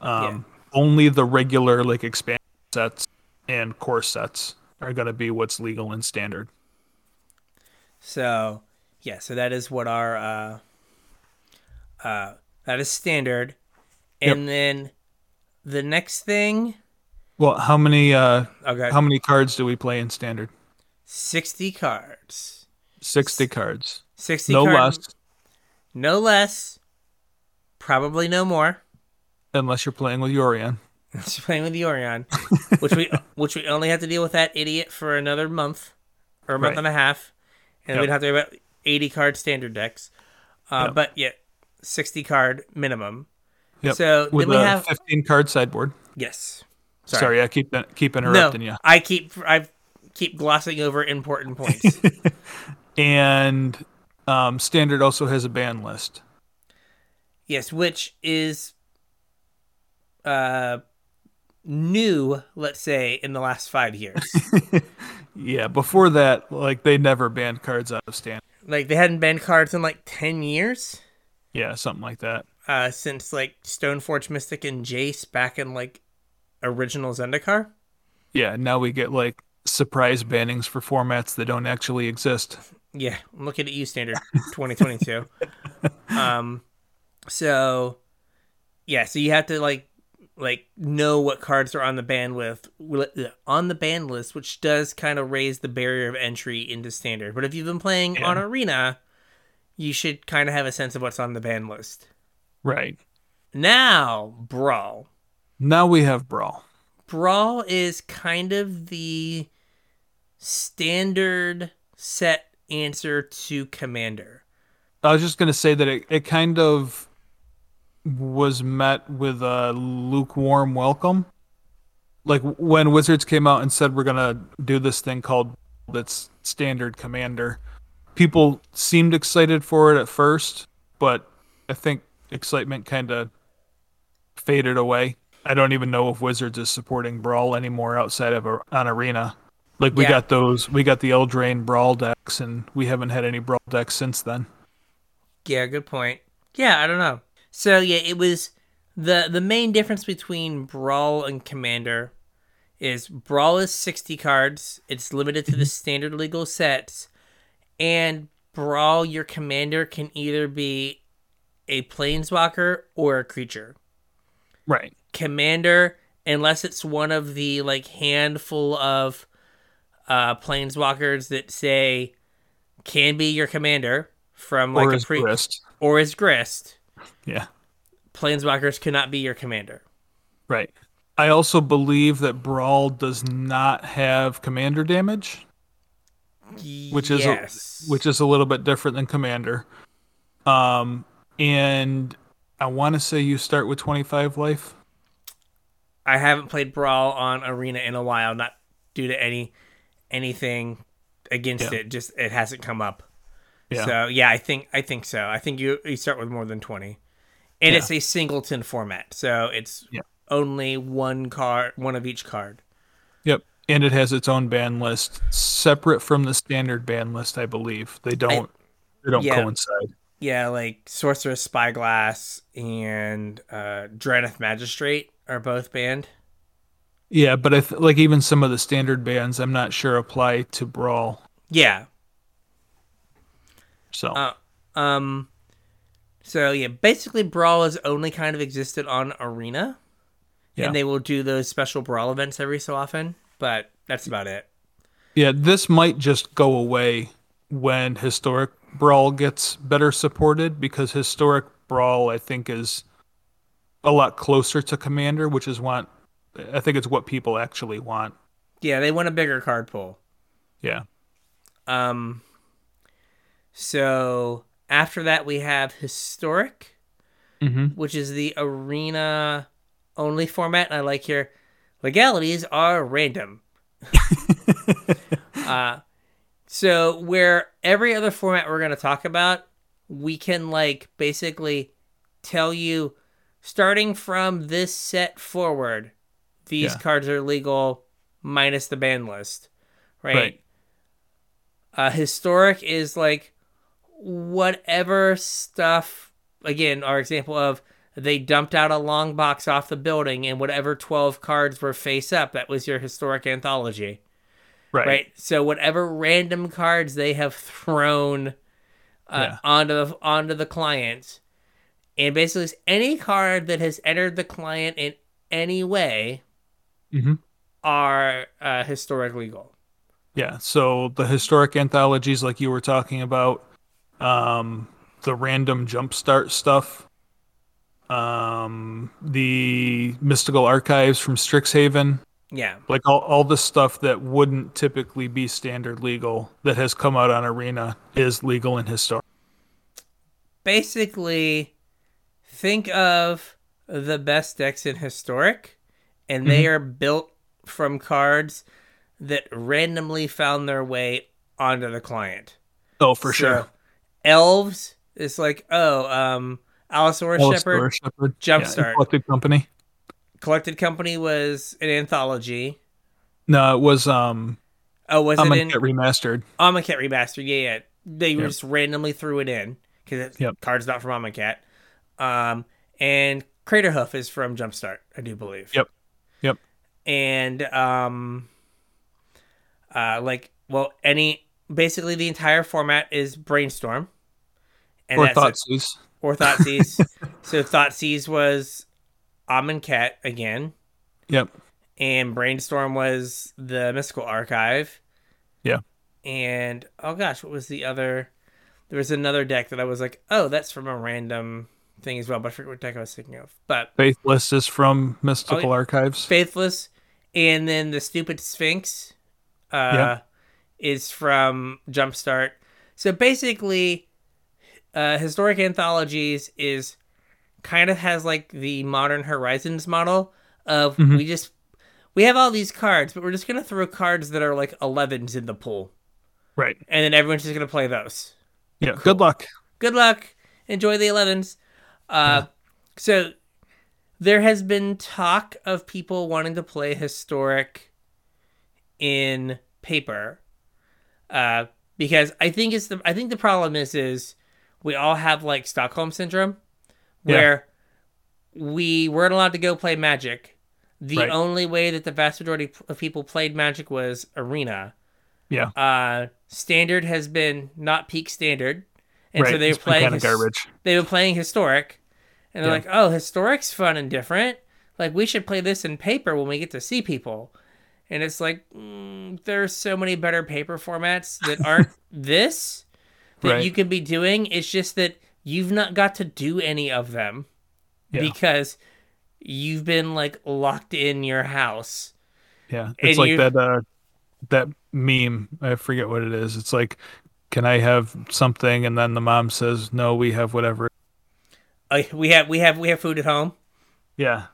Um, Only the regular like expansion sets and core sets are going to be what's legal and standard. So, yeah, so that is what our uh uh that is standard. Yep. And then the next thing, Well, how many uh, okay, how many cards do we play in standard? 60 cards. 60 cards. 60 No cards. less No less. Probably no more. unless you're playing with Yorion. She's playing with the Orion, which we [LAUGHS] which we only have to deal with that idiot for another month or a month Right. and a half, and Yep. we'd have to worry about eighty card standard decks. Uh, Yep. But yeah, sixty card minimum. Yep. So With then we a have 15 card sideboard. yes. Sorry, I keep keep No, interrupting you. I keep I keep glossing over important points. [LAUGHS] And um, standard also has a ban list. yes, which is uh new, let's say, in the last five years. [LAUGHS] Yeah, before that, like they never banned cards out of standard. like they hadn't banned cards in like ten years. Yeah, something like that. Uh, since like Stoneforge Mystic and Jace back in like original Zendikar. Yeah, now we get like surprise bannings for formats that don't actually exist. Yeah, I'm looking at you, Standard 2022. [LAUGHS] um, so yeah, so you have to like like know what cards are on the ban with on the ban list, which does kind of raise the barrier of entry into Standard. But if you've been playing Yeah. on Arena, you should kind of have a sense of what's on the ban list. Right. Now, Brawl. Now we have Brawl. Brawl is kind of the standard set answer to Commander. I was just gonna say that it, it kind of was met with a lukewarm welcome. Like when Wizards came out and said we're gonna do this thing called that's standard commander, people seemed excited for it at first, but I think excitement kind of faded away. I don't even know if Wizards is supporting Brawl anymore outside of a, an arena. Like we Yeah. got those, we got the Eldraine Brawl decks, and we haven't had any Brawl decks since then. Yeah, good point. Yeah, I don't know. So yeah, it was the the main difference between Brawl and Commander is Brawl is 60 cards. It's limited to the mm-hmm. standard legal sets. And Brawl your commander can either be a planeswalker or a creature. Right. commander unless it's one of the like handful of uh planeswalkers that say can be your commander from like or a pre wrist. or is grist. Yeah. Planeswalkers cannot be your commander. Right. I also believe that Brawl does not have commander damage, which is yes. a, which is a little bit different than commander. Um, and I want to say you start with 25 life. I haven't played Brawl on Arena in a while, not due to any anything against Yeah. it. Just it hasn't come up. Yeah. So yeah, I think I think so. I think you you start with more than twenty, and Yeah. it's a singleton format, so it's Yeah. only one card, one of each card. Yep. And it has its own ban list, separate from the standard ban list, I believe. They don't they don't coincide. Yeah, like Sorcerous Spyglass and uh, Drannith Magistrate are both banned. Yeah, but I th- like even some of the standard bans, I'm not sure apply to Brawl. Yeah. So Uh, um. So yeah, basically, Brawl has only kind of existed on Arena, Yeah. and they will do those special Brawl events every so often, but that's about it. yeah, this might just go away when historic Brawl gets better supported because historic Brawl, I think, is a lot closer to Commander, which is what I think it's what people actually want. Yeah, they want a bigger card pool. Yeah. Um. So after that, we have historic, Mm-hmm. which is the arena only format. And I like here legalities are random. [LAUGHS] uh, so where every other format we're going to talk about, we can like basically tell you starting from this set forward, these Yeah. cards are legal minus the ban list, right? Right. Uh, historic is like whatever stuff. Again, our example of they dumped out a long box off the building, and whatever twelve cards were face up, that was your historic anthology, Right. right? So whatever random cards they have thrown uh, Yeah. onto the onto the client, and basically any card that has entered the client in any way Mhm. are uh, historic legal. Yeah. So the historic anthologies, like you were talking about, um, the random jumpstart stuff, um, the mystical archives from Strixhaven, Yeah. like all, all the stuff that wouldn't typically be standard legal that has come out on Arena is legal in historic. basically think of the best decks in historic and they Mm-hmm. are built from cards that randomly found their way onto the client Oh, for So, sure. elves is like oh um allosaurus shepherd Shepherd. Jumpstart. Collected Company. Collected company was an anthology No, it was um oh was it in Remastered. Amonkhet remastered yeah yeah they Yep. just randomly threw it in because Yep. cards not from Amonkhet um and Craterhoof is from Jumpstart I do believe Yep. Yep. and um uh like well any basically the entire format is brainstorm and Or. Thoughtseize. or Thoughtseize [LAUGHS] so Thoughtseize was Amonkhet again Yep. and brainstorm was the mystical archive Yeah. and oh gosh what was the other there was another deck that I was like oh that's from a random thing as well but I forget what deck I was thinking of but Faithless is from Mystical Oh. Archives. Faithless, and then the stupid Sphinx uh, Yeah. is from Jumpstart. So basically, uh, historic anthologies is kind of has like the modern Horizons model of Mhm. we just we have all these cards, but we're just gonna throw cards that are like 11s in the pool, Right. and then everyone's just gonna play those. Yeah. Good luck. Good luck. Enjoy the 11s. Uh, So there has been talk of people wanting to play historic in paper, uh, because I think it's the I think the problem is is we all have like Stockholm syndrome, Yeah. where we weren't allowed to go play Magic. The Right. only way that the vast majority of people played Magic was Arena. Yeah. Uh, standard has been not peak standard, and so they're It's been playing kind of his- garbage. they've been playing historic and they're Yeah. like oh historic's fun and different like we should play this in paper when we get to see people. And it's like mm, there's so many better paper formats that aren't [LAUGHS] this that Right. you could be doing. It's just that you've not got to do any of them Yeah. because you've been like locked in your house. Yeah, it's like you- that uh, that meme. I forget what it is. It's like, can I have something? And then the mom says, "No, we have whatever." Uh, we have we have we have food at home. Yeah,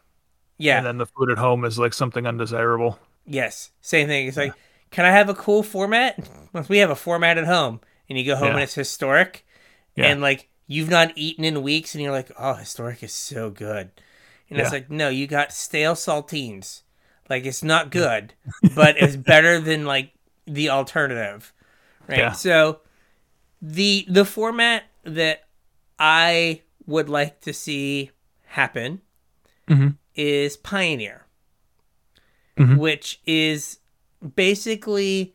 Yeah. and then the food at home is like something undesirable. Yes, same thing. It's like, can I have a cool format? Well, [LAUGHS] we have a format at home, and you go home Yeah. and it's historic, Yeah. and like you've not eaten in weeks, and you're like, oh, historic is so good, and it's like, no, you got stale saltines. Like it's not good, [LAUGHS] but it's better than like the alternative, right? Yeah. So the the format that I would like to see happen Mhm. is Pioneer, Mhm. which is basically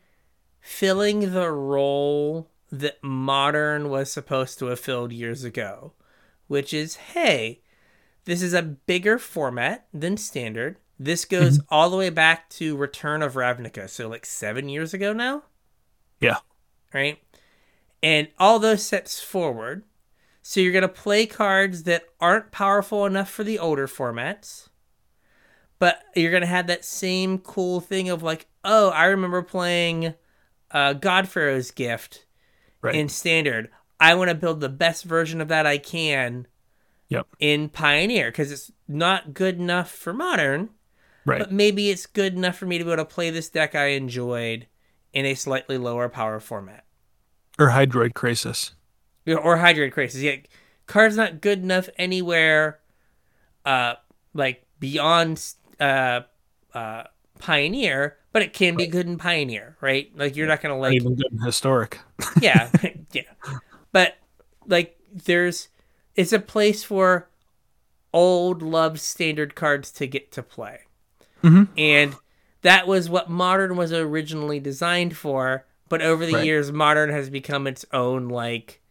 filling the role that modern was supposed to have filled years ago, which is hey, this is a bigger format than standard. This goes all the way back to Return of Ravnica, so like seven years ago now Yeah, right? And all those sets forward. So you're going to play cards that aren't powerful enough for the older formats, but you're going to have that same cool thing of like, oh, I remember playing uh, Godpharaoh's Gift right. in Standard. I want to build the best version of that I can yep. in Pioneer because it's not good enough for Modern, Right. but maybe it's good enough for me to be able to play this deck I enjoyed in a slightly lower power format. or Hydroid Krasis. Yeah, or Hydroid Krasis. Yeah, card's not good enough anywhere, uh, like beyond uh, uh, Pioneer, but it can be good in Pioneer, right? Like you're not gonna Not like, even good in historic. [LAUGHS] yeah, [LAUGHS] yeah, but like there's, it's a place for old loved standard cards to get to play, Mhm. and that was what modern was originally designed for. But over the Right. years, modern has become its own like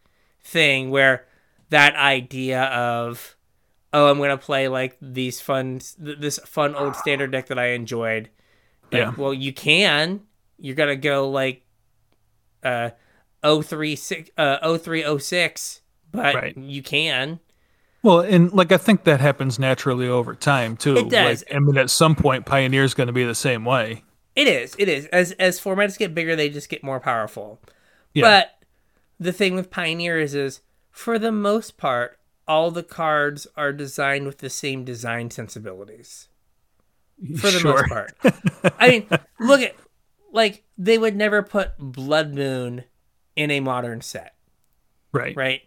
thing where that idea of oh i'm gonna play like these fun th- this fun old standard deck that i enjoyed like, Yeah. well you can you're gonna go like uh 036 uh 0306 but Right. you can Well, and like I think that happens naturally over time too. It does. Like, I mean, at some point, Pioneer's going to be the same way. it is it is as as formats get bigger they just get more powerful Yeah. But the thing with Pioneer is, is for the most part, all the cards are designed with the same design sensibilities. For the Sure. most part. I mean, [LAUGHS] look at like they would never put Blood Moon in a modern set, Right. right?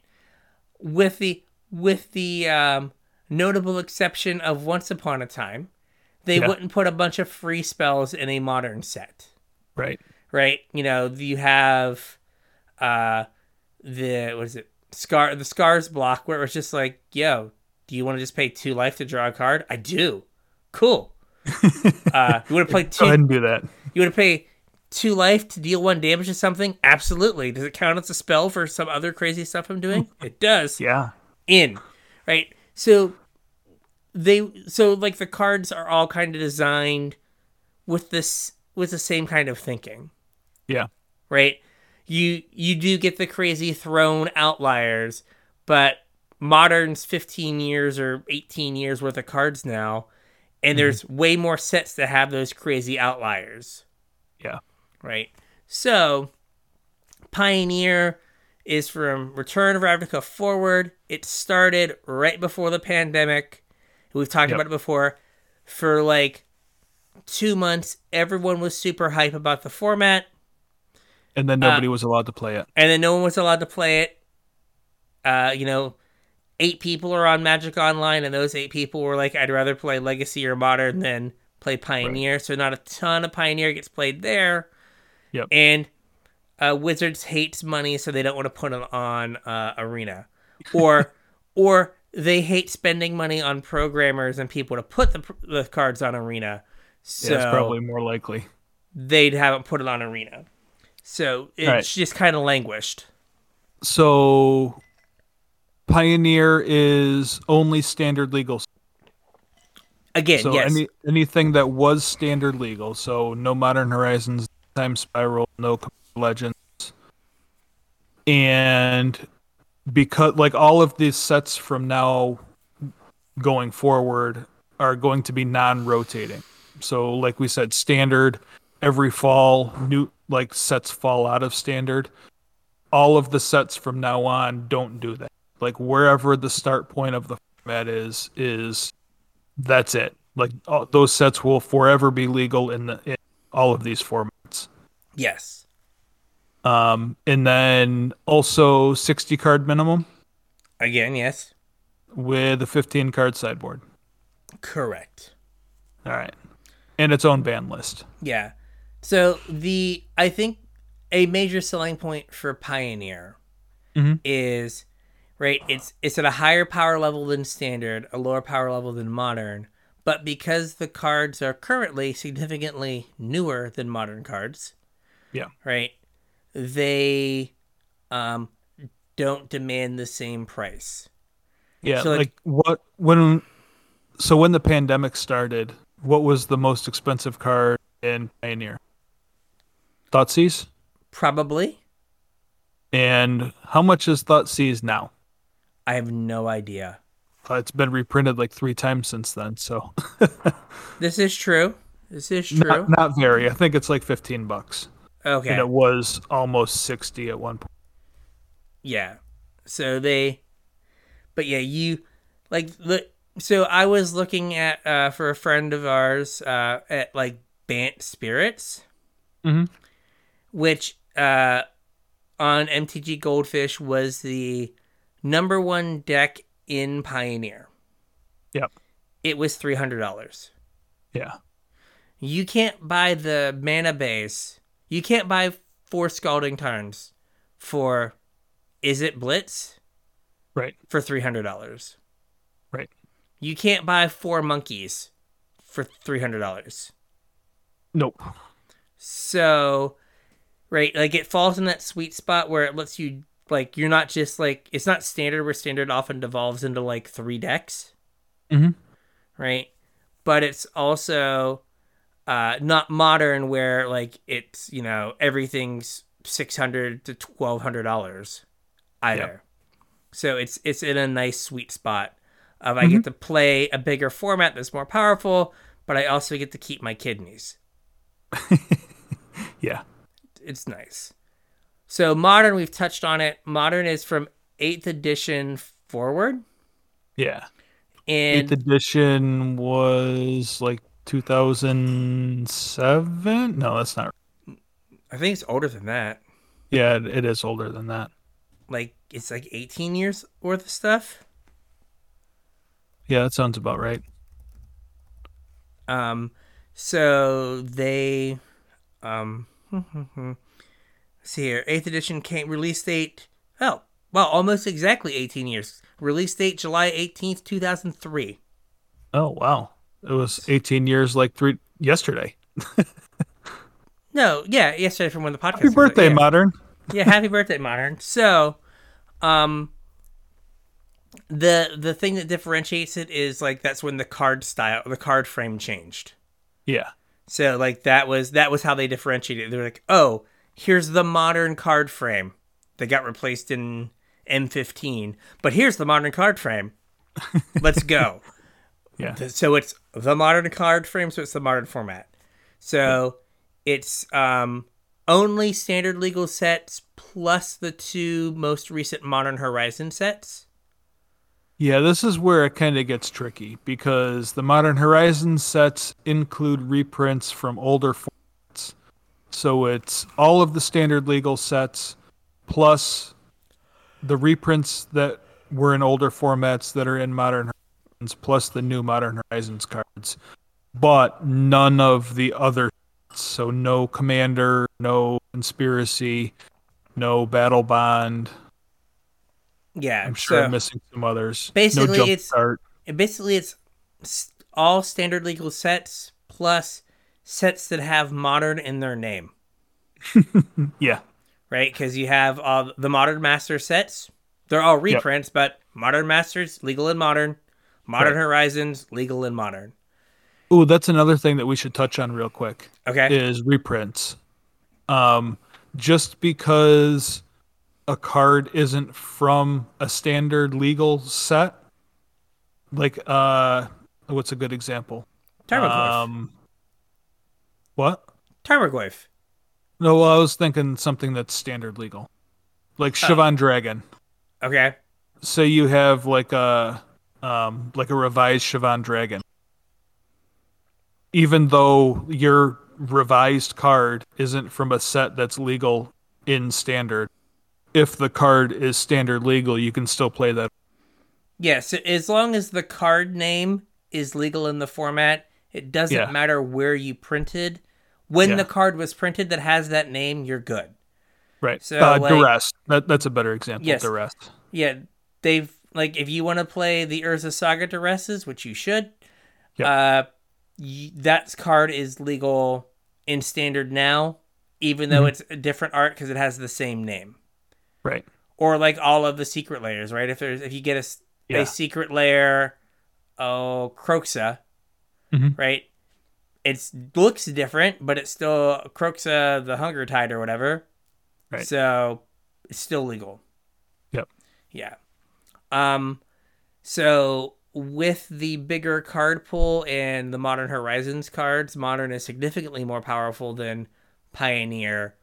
With the with the um, notable exception of Once Upon a Time, they Yeah. wouldn't put a bunch of free spells in a modern set Right. right? You know, you have uh the what is it? Scar the scars block where it was just like, yo, do you want to just pay two life to draw a card? I do. Cool. Uh you want to [LAUGHS] play Go two ahead and do that. you want to pay two life to deal one damage to something? Absolutely. Does it count as a spell for some other crazy stuff I'm doing? [LAUGHS] It does Yeah. in right so they so like the cards are all kind of designed with this with the same kind of thinking Yeah. right you you do get the crazy thrown outliers but modern's 15 years or 18 years worth of cards now and there's way more sets that have those crazy outliers Yeah. right? So, Pioneer is from Return of Ravnica forward. It started right before the pandemic. We've talked Yep. about it before. For like two months, everyone was super hype about the format, And then nobody was allowed to play it. and then no one was allowed to play it. Uh, you know, eight people are on Magic Online, and those eight people were like, "I'd rather play Legacy or Modern than play Pioneer." So not a ton of Pioneer gets played there. Yep. And uh, Wizards hates money, so they don't want to put it on uh, Arena, or [LAUGHS] or they hate spending money on programmers and people to put the, the cards on Arena. So Yeah, it's probably more likely. they'd haven't put it on Arena. So it's Right. just kind of languished. So, Pioneer is only standard legal. Again, So yes. any anything that was standard legal, so no Modern Horizons, Time Spiral, no Legends, and because like all of these sets from now going forward are going to be non-rotating. So like we said, standard every fall, new like sets fall out of standard. All of the sets from now on don't do that. Like wherever the start point of the format is, is that's it. Like all, those sets will forever be legal in the in all of these formats. yes. Um, and then also 60 card minimum Again, yes. with a 15 card sideboard. Correct. All right, and its own ban list. Yeah. So the I think a major selling point for Pioneer Mhm. is right. It's it's at a higher power level than standard, a lower power level than modern. But because the cards are currently significantly newer than modern cards, Yeah. right? They um, don't demand the same price. Yeah, So, like- like, what when so when the pandemic started, what was the most expensive card in Pioneer? Thoughtseize? Probably. And how much is Thoughtseize now? I have no idea. Uh, it's been reprinted like three times since then, so [LAUGHS] This is true. This is true. not, not very. I think it's like fifteen bucks, okay. and it was almost sixty at one point. Yeah. So they but yeah, you like the so I was looking at uh for a friend of ours uh at like Bant Spirits. Mhm. Which uh on MTG Goldfish was the number one deck in Pioneer. Yep. It was three hundred dollars. Yeah, You can't buy the mana base. You can't buy four Scalding Tarns for is it Blitz? right, for three hundred dollars. right. You can't buy four monkeys for three hundred dollars. Nope. So, right, like it falls in that sweet spot where it lets you like you're not just like it's not standard where standard often devolves into like three decks, Mhm. right? But it's also uh, not modern where like it's you know everything's six hundred to twelve hundred dollars either. So it's it's in a nice sweet spot of I get to play a bigger format that's more powerful, but I also get to keep my kidneys. [LAUGHS] Yeah, It's nice. So modern, we've touched on it. Modern is from eighth edition forward, yeah. and Eighth edition was like two thousand seven. No, that's not. I think it's older than that. Yeah, it, is older than that. Like it's like eighteen years worth of stuff. Yeah, that sounds about right. Um, so they, um, [LAUGHS] see here, eighth edition came release date. Oh, well, almost exactly eighteen years. Release date July eighteenth, two thousand three. Oh wow, it was eighteen years like three yesterday. [LAUGHS] No, yeah, yesterday from when the podcast. Happy out, birthday, yeah. modern. yeah, happy birthday, modern. So, um, the the thing that differentiates it is like that's when the card style, the card frame changed. Yeah, So like that was that was how they differentiated. They're like, oh, here's the modern card frame that got replaced in M15, but here's the modern card frame. Let's go. [LAUGHS] yeah, so it's the modern card frame, so it's the modern format. So it's um only standard legal sets plus the two most recent modern horizon sets. yeah. This is where it kind of gets tricky because the Modern Horizon sets include reprints from older formats. So it's all of the standard legal sets plus the reprints that were in older formats that are in Modern Horizons plus the new Modern Horizons cards, but none of the other. So no Commander, no Conspiracy, no Battle Bond. Yeah, I'm sure so I'm missing some others. basically no it's- start. basically it's all standard legal sets plus sets that have modern in their name. [LAUGHS] Yeah, right? Because you have all the modern master sets. They're all reprints, but modern masters legal and modern, modern Right. horizons legal and modern. Ooh, that's another thing that we should touch on real quick. Okay. Is reprints. Um, just because a card isn't from a standard legal set, like uh, what's a good example? Tarmogoyf. Um, what? Tarmogoyf. No, well, I was thinking something that's standard legal, like Shivan Dragon. Okay. Say you have like a um, like a revised Shivan Dragon. Even though your revised card isn't from a set that's legal in standard, if the card is standard legal, you can still play that. Yeah, so as long as the card name is legal in the format, it doesn't Yeah. matter where you printed. When Yeah. the card was printed that has that name, you're good. Right. So, uh, like- duress. That, that's a better example. Yes. Duress. Yeah, they've like if you want to play the Urza Saga Duresses, which you should, Yep. uh, y- that card is legal in standard now, even though Mhm. it's a different art because it has the same name. Right. Or like all of the secret lairs, right? If there's if you get a, Yeah. secret lair, oh Kroxa, Mhm. right? It looks different, but it's still Kroxa, the Hunger Tide or whatever. Right. So it's still legal. Yep. Yeah. Um so with the bigger card pool and the Modern Horizons cards, Modern is significantly more powerful than Pioneer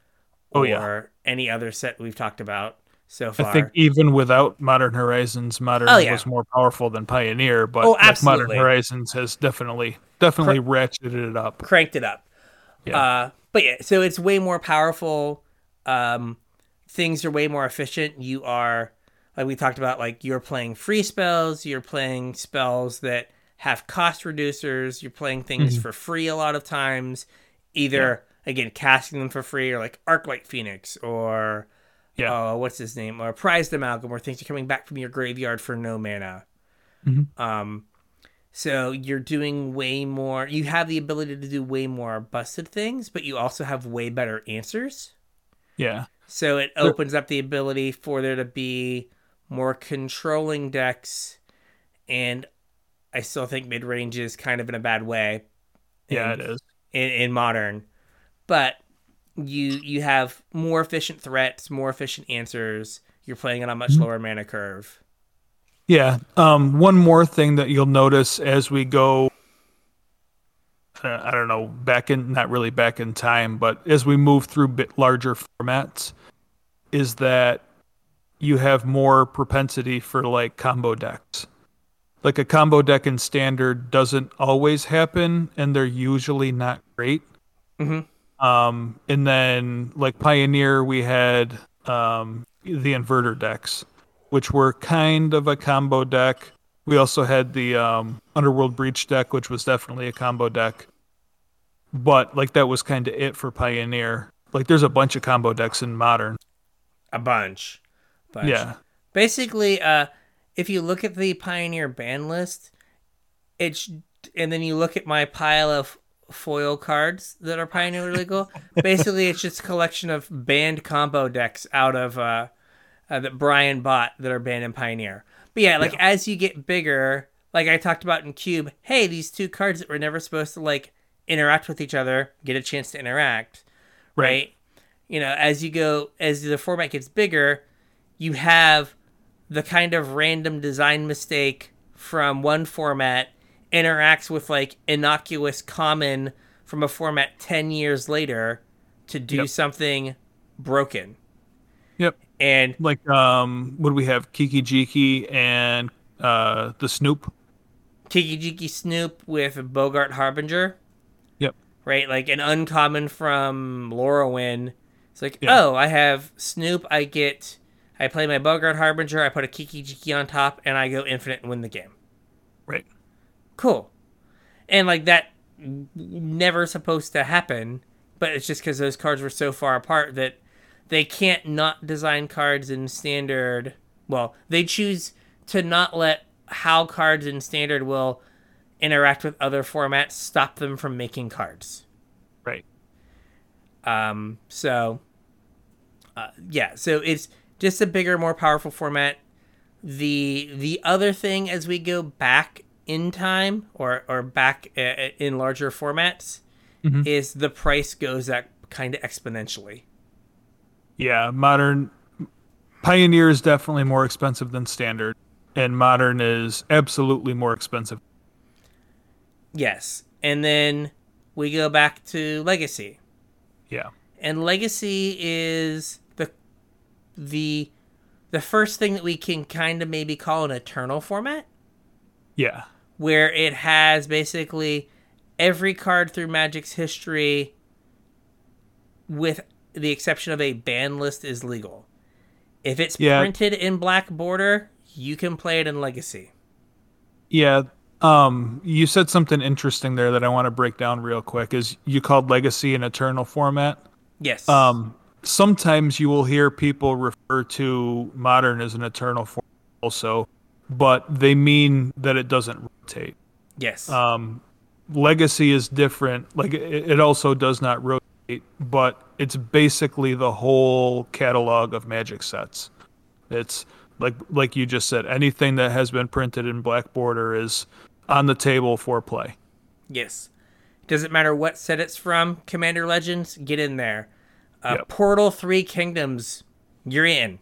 Oh, or yeah. any other set we've talked about so far. I think even without Modern Horizons, Modern Oh, yeah. was more powerful than Pioneer, but Oh, like, Modern. Horizons has definitely definitely ratcheted it up. cranked it up. Yeah. Uh, but yeah, so it's way more powerful. Um, things are way more efficient. You are, like we talked about, like you're playing free spells, you're playing spells that have cost reducers, you're playing things Mm-hmm. for free a lot of times, either, again, casting them for free or like Arclight Phoenix or, Yeah. uh, what's his name? Or Prized Amalgam, where things are coming back from your graveyard for no mana. Mhm. Um, so you're doing way more. You have the ability to do way more busted things, but you also have way better answers. yeah. So it opens up the ability for there to be more controlling decks, and I still think mid range is kind of in a bad way. Yeah, in, it is. in, in modern, but you you have more efficient threats, more efficient answers. You're playing on a much lower mana curve. Yeah. Um, one more thing that you'll notice as we go, uh, I don't know, back in, not really back in time, but as we move through bit larger formats, is that you have more propensity for like combo decks. Like a combo deck in standard doesn't always happen, and they're usually not great. Mm Mhm. Um, and then like Pioneer, we had um, the inverter decks which were kind of a combo deck. We also had the um, Underworld Breach deck, which was definitely a combo deck. But like that was kind of it for Pioneer. Like there's a bunch of combo decks in Modern. A bunch. bunch. Yeah. basically uh if you look at the pioneer ban list it's and then you look at my pile of foil cards that are pioneer legal. Basically it's just a collection of banned combo decks out of uh, uh that brian bought that are banned in pioneer. But yeah like as you get bigger like i talked about in cube hey these two cards that were never supposed to like interact with each other get a chance to interact right? You know, as you go, as the format gets bigger, you have the kind of random design mistake from one format interacts with like innocuous common from a format 10 years later to do Yep. something broken. Yep. And Like um what do we have? Kiki Jiki and uh the Snoop. Tiki Jiki Snoop with a Boggart Harbinger, Yep. right? Like an uncommon from Lorwyn. It's like, Yeah. oh, I have Snoop. I get, I play my Boggart Harbinger. I put a Kiki Jiki on top, and I go infinite and win the game. Right. Cool. And like that, never supposed to happen. But it's just because those cards were so far apart that they can't not design cards in standard. Well, they choose to not let how cards in standard will interact with other formats stop them from making cards. Right. Um, so, uh, yeah, so it's just a bigger, more powerful format. The the other thing as we go back in time or or back uh, in larger formats Mhm. is the price goes up kind of exponentially. Yeah, modern Pioneer is definitely more expensive than standard, and modern is absolutely more expensive. Yes. And then we go back to Legacy. Yeah. And Legacy is the the the first thing that we can kind of maybe call an eternal format Yeah. where it has basically every card through Magic's history with the exception of a ban list is legal. If it's Yeah. printed in black border, you can play it in Legacy. Yeah. Um, you said something interesting there that I want to break down real quick. Is you called Legacy an eternal format? Yes. Um, sometimes you will hear people refer to modern as an eternal format also, but they mean that it doesn't rotate. yes. Um, Legacy is different. Like it, it also does not rotate, but it's basically the whole catalog of Magic sets. It's like like you just said, anything that has been printed in black border is on the table for play. Yes. Doesn't matter what set it's from, Commander Legends, get in there. Uh, Yep. Portal 3 Kingdoms, you're in,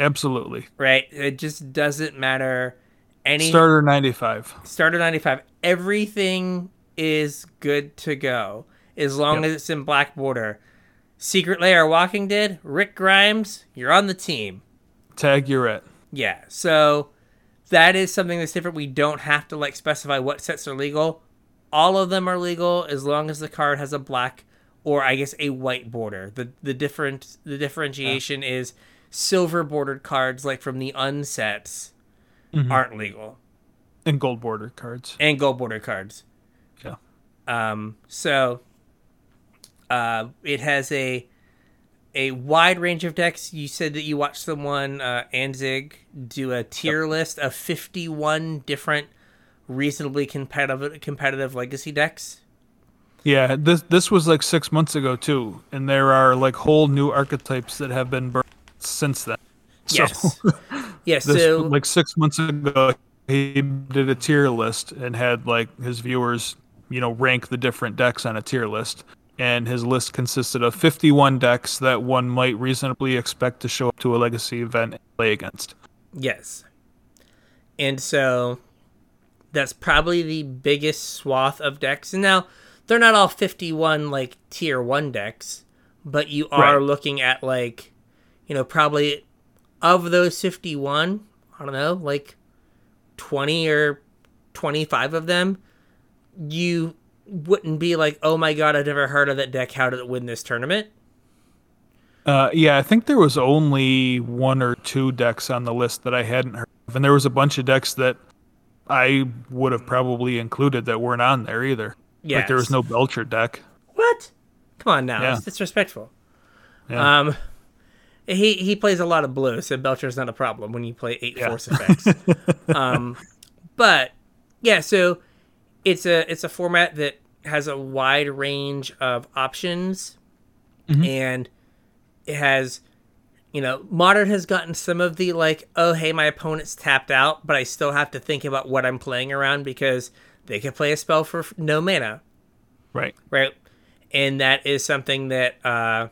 Absolutely. right? It just doesn't matter. Any Starter 95. starter 95, everything is good to go as long Yep. as it's in black border. Secret Lair Walking Dead, Rick Grimes, you're on the team. Tag you're at. Yeah, so that is something that's different. We don't have to like specify what sets are legal. All of them are legal as long as the card has a black or I guess a white border. The the different the differentiation is silver bordered cards like from the unsets Mhm. aren't legal. And gold border cards. And gold border cards. Yeah. Um so uh it has a a wide range of decks. You said that you watched someone, uh, Anzid, do a tier list of 51 different reasonably competitive competitive legacy decks. Yeah, this this was like six months ago too, and there are like whole new archetypes that have been birthed since then. So Yes. [LAUGHS] yes. this so like six months ago, he did a tier list and had like his viewers, you know, rank the different decks on a tier list, and his list consisted of 51 decks that one might reasonably expect to show up to a legacy event and play against. yes. And so that's probably the biggest swath of decks. And now they're not all 51 like tier 1 decks, but you are Right. looking at like you know, probably of those 51, I don't know, like 20 or 25 of them, you wouldn't be like, oh my god, I've never heard of that deck. How did it win this tournament? Uh, yeah, I think there was only one or two decks on the list that I hadn't heard of, and there was a bunch of decks that I would have probably included that weren't on there either. Like there was no Belcher deck. What? Come on now, Yeah. it's disrespectful. Yeah. Um, he he plays a lot of blue, so Belcher's not a problem when you play eight Yeah. force effects. [LAUGHS] um, but yeah, so it's a it's a format that has a wide range of options, Mhm. and it has, you know, modern has gotten some of the like, oh hey, my opponent's tapped out, but I still have to think about what I'm playing around because they can play a spell for f- no mana Right. right? And that is something that uh,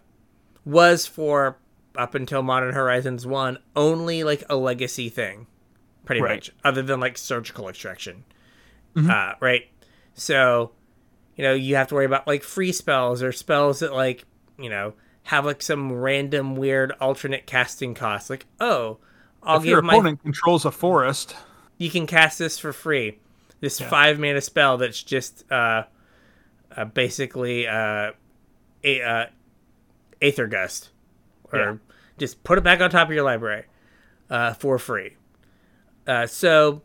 was for up until Modern Horizons one only like a legacy thing, pretty Right. much, other than like surgical extraction, uh, right? So, you know, you have to worry about like free spells or spells that like you know have like some random weird alternate casting cost. Like, oh, I'll if your give my opponent controls a forest, you can cast this for free. This Yeah. five mana spell that's just uh, uh basically uh, a uh, Aether Gust, or Yeah. just put it back on top of your library uh, for free. Uh, so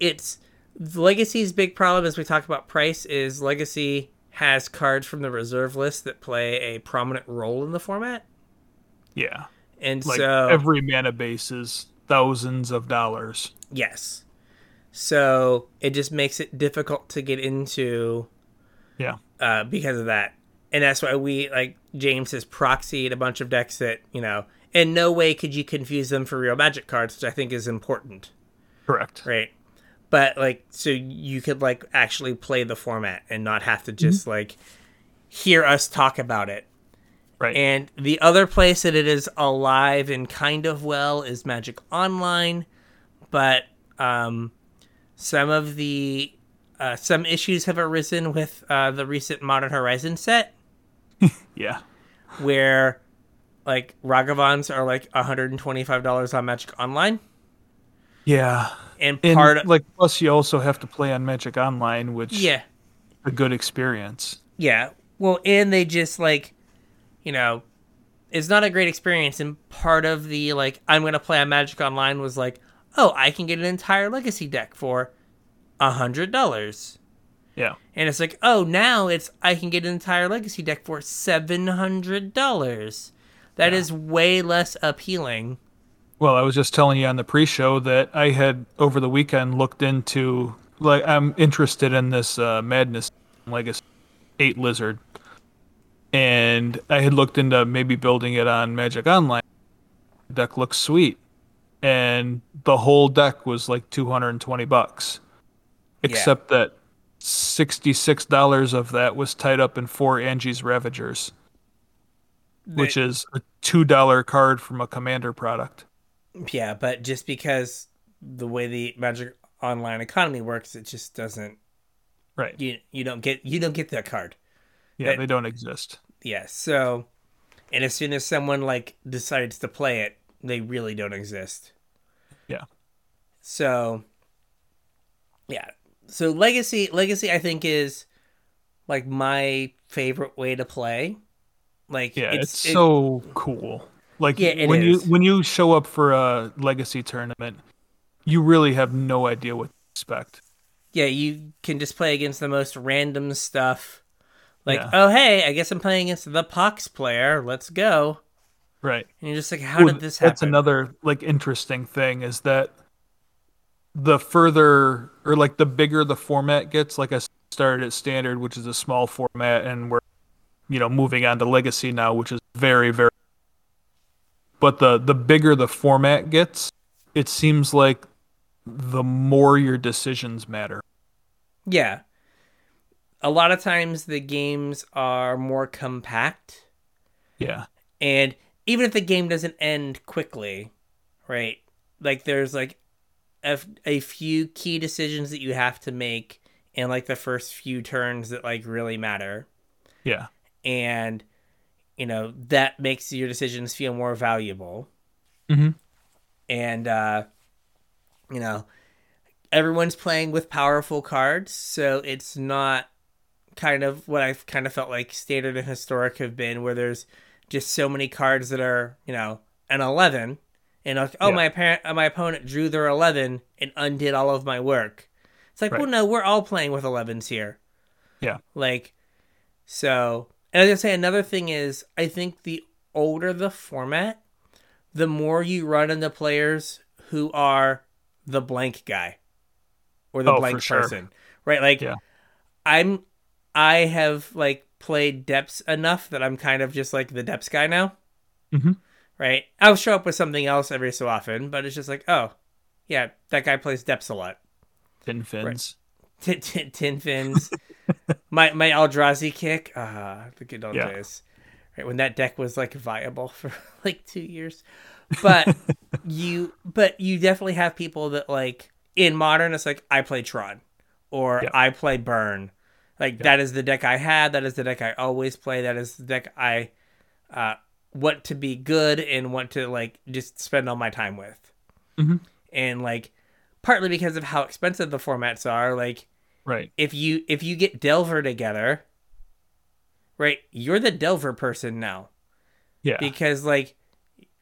it's Legacy's big problem as we talk about price is Legacy has cards from the reserve list that play a prominent role in the format, yeah, and like so every mana base is thousands of dollars. Yes. So it just makes it difficult to get into Yeah, uh, because of that. And that's why we, like, James has proxied a bunch of decks that, you know, in no way could you confuse them for real magic cards, which I think is important, correct. right? but like so you could like actually play the format and not have to just like hear us talk about it. Right. And the other place that it is alive and kind of well is Magic Online, but um, some of the uh, some issues have arisen with uh, the recent Modern Horizon set [LAUGHS] yeah. where like Ragavans are like $125 on Magic Online. Yeah. And And part of, like plus you also have to play on Magic Online, which yeah, a good experience. yeah. Well, and they just like, you know, it's not a great experience. And part of the like, I'm gonna play on Magic Online was like, oh, I can get an entire Legacy deck for a hundred dollars. Yeah. And it's like, oh, now it's I can get an entire Legacy deck for seven hundred dollars. That is way less appealing. Well, I was just telling you on the pre-show that I had over the weekend looked into like I'm interested in this uh, Madness Legacy 8 Lizard. And I had looked into maybe building it on Magic Online. The deck looks sweet. And the whole deck was like 220 bucks. Except that $66 of that was tied up in four Anje's Ravagers, which is a $2 card from a commander product. Yeah, but just because the way the Magic Online economy works, it just doesn't. Right. You you don't get you don't get that card. Yeah, That- they don't exist. Yeah. So, and as soon as someone like decides to play it, they really don't exist. Yeah. So, yeah. So legacy legacy I think is like my favorite way to play. Like Yeah, it's, it- so cool. Like Yeah, when is. you when you show up for a legacy tournament, you really have no idea what to expect. yeah, you can just play against the most random stuff. Like, Yeah. oh hey, I guess I'm playing against the Pox player. Let's go. Right. And you're just like, how Well, did this happen? That's another like interesting thing is that the further or like the bigger the format gets, like I started at standard, which is a small format, and we're you know moving on to legacy now, which is very very. But the the bigger the format gets, it seems like the more your decisions matter. Yeah. A lot of times the games are more compact, Yeah. and even if the game doesn't end quickly, right? Like there's like a, a few key decisions that you have to make in like the first few turns that like really matter. Yeah. and you know that makes your decisions feel more valuable Mhm. and uh you know everyone's playing with powerful cards so it's not kind of what i've kind of felt like standard and historic have been where there's just so many cards that are you know an 11 and like, oh Yeah. my parent my opponent drew their 11 and undid all of my work it's like Right. well no we're all playing with 11s here Yeah. like so, and I was gonna say another thing is I think the older the format, the more you run into players who are the blank guy or the Oh, blank for sure. person, right? Like, Yeah. I'm, I have like played depths enough that I'm kind of just like the depths guy now, Mhm. Right? I'll show up with something else every so often, but it's just like, oh, yeah, that guy plays depths a lot. Tin fins. [LAUGHS] tin, tin, tin fins. [LAUGHS] my my Eldrazi kick. Ah, the good old Yeah. days. Right when that deck was like viable [LAUGHS] for like two years, but you but you definitely have people that like in modern it's like I play Tron or Yeah. I play Burn. Like that is the deck I had. That is the deck I always play. That is the deck I uh, want to be good and what to like just spend all my time with. Mhm. And like partly because of how expensive the formats are, like Right. if you if you get Delver together, right, you're the Delver person now Yeah. because like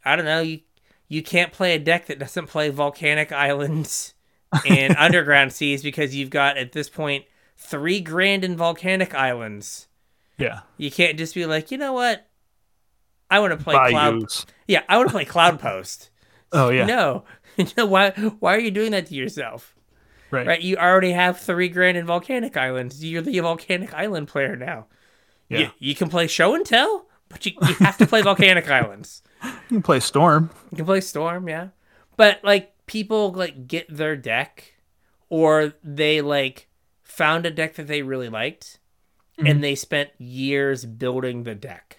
I don't know you you can't play a deck that doesn't play volcanic islands [LAUGHS] and underground seas because you've got at this point three grand in volcanic islands. yeah. You can't just be like, you know what, I want to play cloud. Bayous. Yeah, I want to play Cloud Post. [LAUGHS] Oh yeah. No, [LAUGHS] why? Why are you doing that to yourself? Right. Right, you already have three grand in volcanic islands. You're the volcanic island player now. Yeah. You, you can play show and tell, but you, you have to play volcanic [LAUGHS] islands. You can play Storm. You can play storm, yeah. But like people like get their deck or they like found a deck that they really liked Mhm. and they spent years building the deck.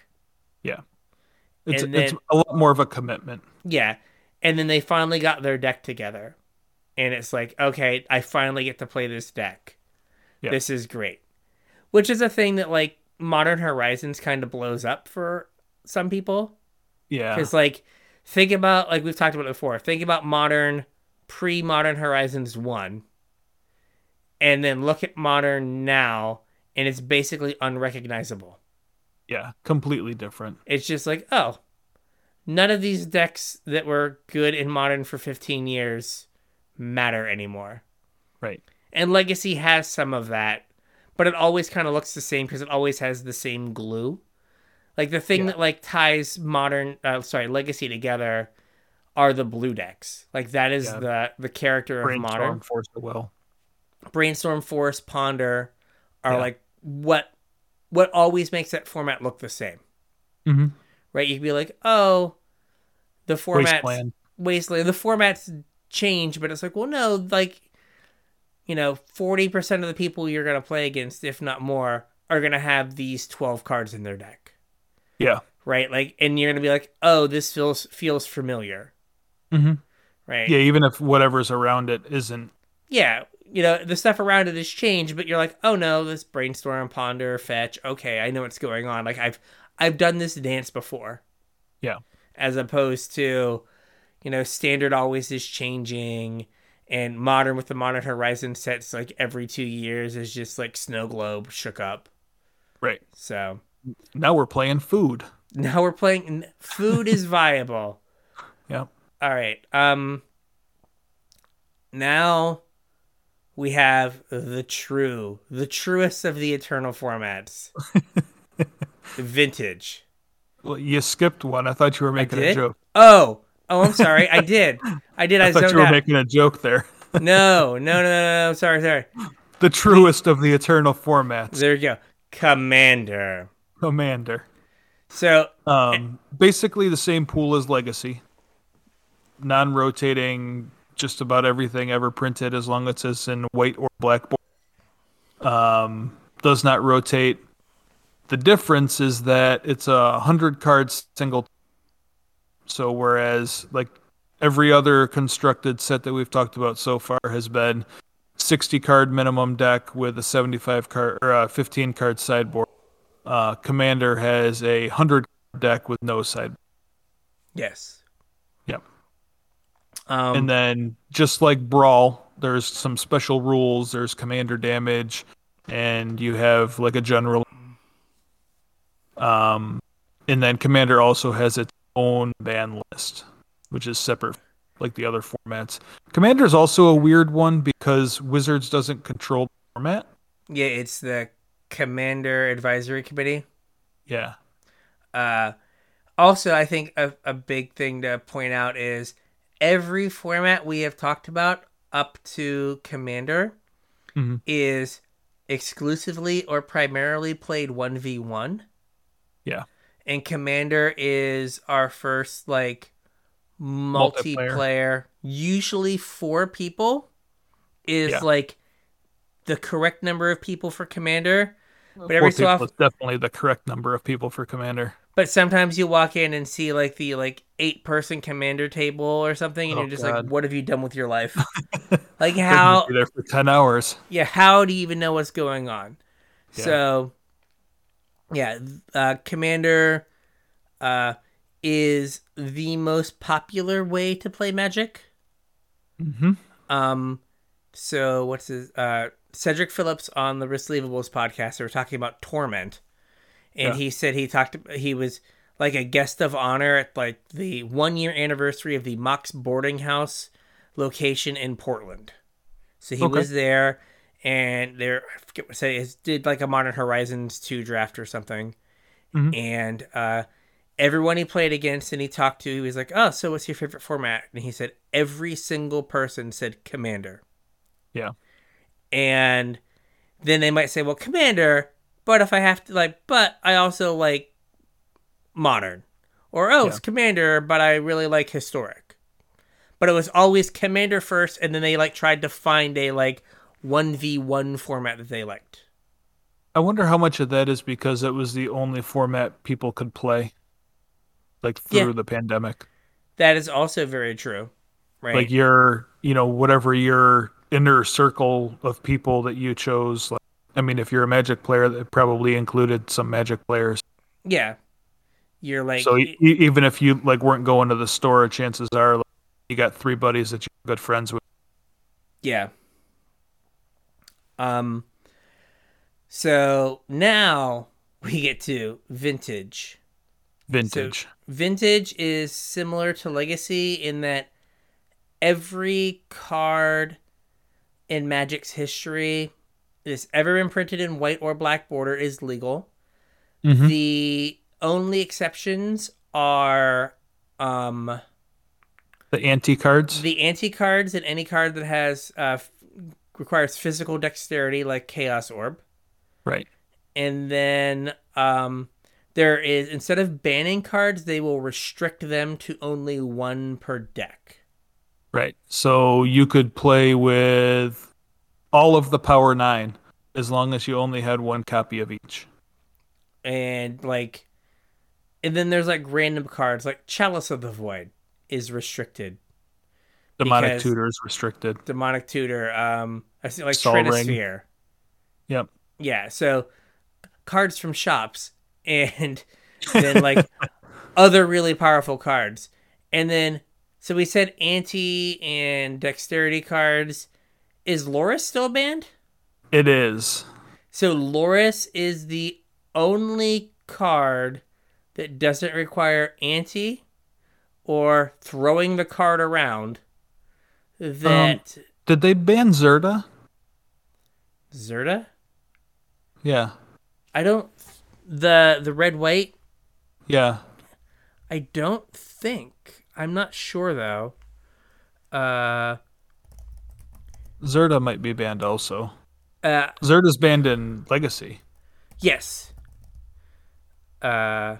It's And it's a lot more of a commitment. Yeah. And then they finally got their deck together. And it's like, okay, I finally get to play this deck. Yeah. This is great. Which is a thing that like Modern Horizons kind of blows up for some people. Yeah. Because like think about like we've talked about it before. Think about modern pre Modern Horizons one. And then look at modern now, and it's basically unrecognizable. Yeah. Completely different. It's just like, oh, none of these decks that were good in modern for 15 years matter anymore. Right. And Legacy has some of that, but it always kind of looks the same because it always has the same glue. Like the thing Yeah. that like ties modern, uh, sorry, Legacy together are the blue decks. Like that is Yeah. the the character of Brainstorm modern. force the will. Brainstorm, Force, Ponder are Yeah. like what what always makes that format look the same. Mm-hmm. right? You'd be like, oh, the format Wasteland. wasteland. The formats change, but it's like, well, no, like, you know, forty percent of the people you're gonna play against, if not more, are gonna have these twelve cards in their deck, Yeah. right? Like, and you're gonna be like, oh, this feels feels familiar, Mm-hmm. right? Yeah. Even if whatever's around it isn't. yeah, you know, the stuff around it has changed, but you're like, oh no, this brainstorm, ponder, fetch. Okay, I know what's going on. Like I've I've done this dance before. Yeah. As opposed to, you know, standard always is changing, and modern with the modern horizon sets like every two years is just like snow globe shook up. Right. So Now we're playing food. now we're playing. Food is viable. [LAUGHS] Yeah. All right. Um. Now we have the true, the truest of the eternal formats. [LAUGHS] Vintage. Well, you skipped one. I thought you were making a joke. Oh, oh, I'm sorry. I did. [LAUGHS] I did. I, I thought you were out. making a joke there. [LAUGHS] No, no, no, no, no. Sorry, sorry. The truest of the eternal formats. There you go. Commander. Commander. So Um, basically the same pool as Legacy. Non-rotating, just about everything ever printed, as long as it's in white or black. board. Um, does not rotate. The difference is that it's a 100 card single. So whereas like every other constructed set that we've talked about so far has been 60 card minimum deck with a 75 card or a 15 card sideboard. Uh, Commander has a 100 deck with no side. yes. Um, and then just like Brawl, there's some special rules. There's commander damage, and you have like a general. Um, and then Commander also has its own ban list, which is separate, like the other formats. Commander is also a weird one because Wizards doesn't control the format. yeah, it's the Commander Advisory Committee. Yeah, Uh, also, I think a, a big thing to point out is every format we have talked about up to Commander Mhm. is exclusively or primarily played 1v1. Yeah. And Commander is our first, like, multiplayer, usually four people, is Yeah. like the correct number of people for Commander. But Four every so people often, is definitely the correct number of people for Commander. But sometimes you walk in and see like the like eight person commander table or something, and Oh, you're just God. like, "What have you done with your life? [LAUGHS] like how? be there for ten hours. Yeah, how do you even know what's going on?" Yeah. So, yeah, uh, commander uh, is the most popular way to play Magic. Mm-hmm. Um, so what's his uh Cedric Phillips on the Receivables podcast? They were talking about Torment, and Yeah. he said he talked. He was like a guest of honor at like the one year anniversary of the Mox boarding house location in Portland. So he Okay. was there, and there I forget what say. It did like a Modern Horizons two draft or something, Mhm. and uh. Everyone he played against and he talked to, he was like, "Oh, so what's your favorite format?" And he said every single person said Commander Yeah. and then they might say, "Well, Commander," but if I have to like, but I also like modern, or oh, it's Commander, but I really like historic. but it was always Commander first, and then they like tried to find a like one v one format that they liked. I wonder how much of that is because it was the only format people could play, like through Yeah. the pandemic. That is also very true, right? Like your, you know, whatever your inner circle of people that you chose. Like, I mean, if you're a Magic player, that probably included some Magic players. yeah, you're like so e- e- even if you like weren't going to the store, chances are like, you got three buddies that you're good friends with. Yeah. Um so now we get to vintage. Vintage. Vintage is similar to legacy in that every card in Magic's history that's ever imprinted in white or black border is legal. Mhm. The only exceptions are um the ante cards. the ante cards and any card that has uh, f- requires physical dexterity like chaos orb right. and then um there is instead of banning cards they will restrict them to only one per deck Right. So you could play with all of the Power Nine as long as you only had one copy of each. and like and then there's like random cards like chalice of the void is restricted Demonic Tutor is restricted. demonic tutor um i see like Sol Ring. Yep. Yeah, so cards from shops and [LAUGHS] then like other really powerful cards. And then so we said ante and dexterity cards. Is Lurrus still banned? It is. So Lurrus is the only card that doesn't require ante or throwing the card around that Did they ban Zirda? Zirda? Yeah. I don't the the red white Yeah. I don't think. I'm not sure though. Uh, Zirda might be banned also. uh Zirda's banned in Legacy. yes. Uh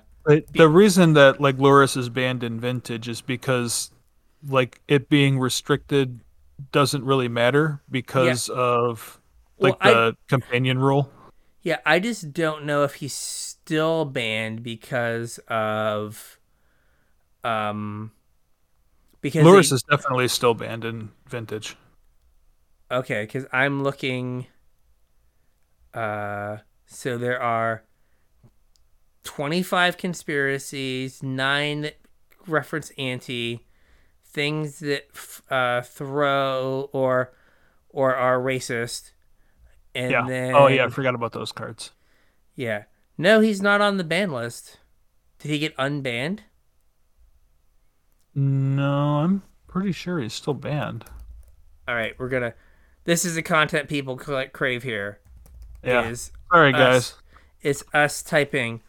the reason that like Lurrus is banned in Vintage is because like it being restricted doesn't really matter because of Well, like I- the companion rule. yeah, I just don't know if he's still banned because of um because Lurrus they- is definitely still banned in Vintage. Okay, cuz I'm looking uh so there are 25 conspiracies, 9 that reference ante, things that f- uh, throw or or are racist. And yeah. then Oh yeah, I forgot about those cards. Yeah. No, he's not on the ban list. Did he get unbanned? No, I'm pretty sure he's still banned. All right, we're gonna. This is the content people crave here. Yeah. Is Sorry us- guys. It's us typing.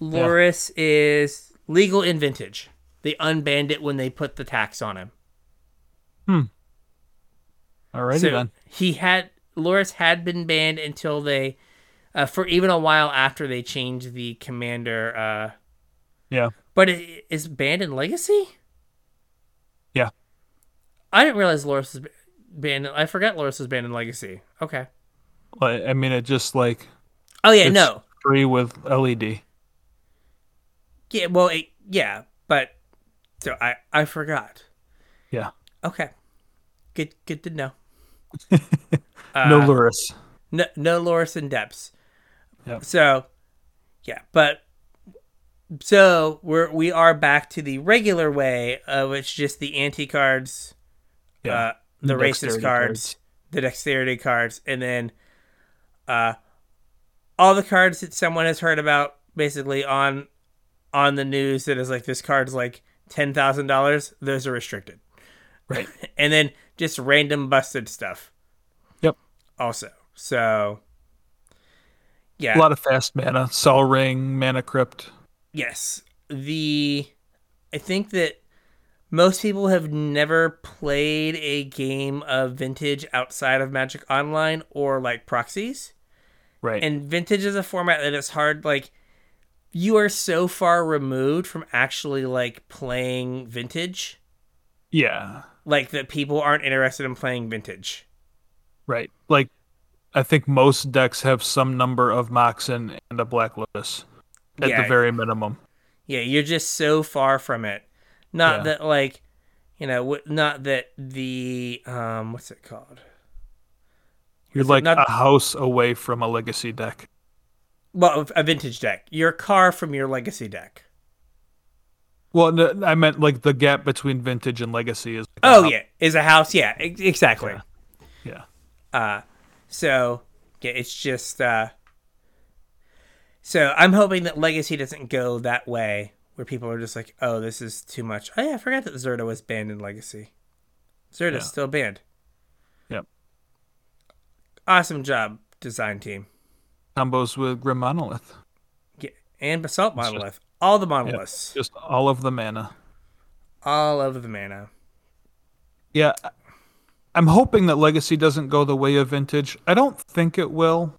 Lurrus is legal in vintage. They unbanned it when they put the tax on him. Alrighty so then. he had Lurrus had been banned until they, uh, for even a while after they changed the commander. Uh, Yeah. but it is banned in Legacy. Yeah. I didn't realize Lurrus was banned. I forgot Lurrus was banned in Legacy. Okay. Like, I mean it just like Oh yeah, It's- no, free with LED. yeah, well, it, yeah, but so I I forgot. Yeah. Okay, good good to know. [LAUGHS] no Uh, Lurrus. No, no Lurrus in depths. Yep. So, yeah, but so we're we are back to the regular way, uh, which just the ante cards, Yeah. uh, the racist Dexterity cards, the dexterity cards, and then uh, all the cards that someone has heard about, basically on on the news that is like this card's like ten thousand dollars. Those are restricted, Right. [LAUGHS] and then just random busted stuff. Yep. Also, so yeah, A lot of fast mana. Sol Ring, Mana Crypt. Yes. The I think that most people have never played a game of vintage outside of Magic Online or like proxies. Right. And vintage is a format that is hard like you are so far removed from actually like playing vintage. yeah. like that people aren't interested in playing vintage. Right. Like I think most decks have some number of Moxen and a Black Lotus at Yeah. the very minimum. Yeah, you're just so far from it. Not Yeah. that like, you know, w- not that the um, what's it called? You're Is like not- a house away from a legacy deck. Well, a vintage deck. Your car from your legacy deck. Well, no, I meant like the gap between vintage and legacy is. like Oh yeah, is a house. Yeah, ex- exactly. Yeah. Uh, so yeah, it's just uh. So I'm hoping that legacy doesn't go that way, where people are just like, "Oh, this is too much." Oh yeah, I forgot that Zirda was banned in legacy. Zirda's Yeah. still banned. Yep. Awesome job, design team. Combos with Grim Monolith. Yeah, and Basalt just- Monolith. All the monoliths. Just all of the mana. All of the mana. Yeah. I'm hoping that Legacy doesn't go the way of Vintage. I don't think it will.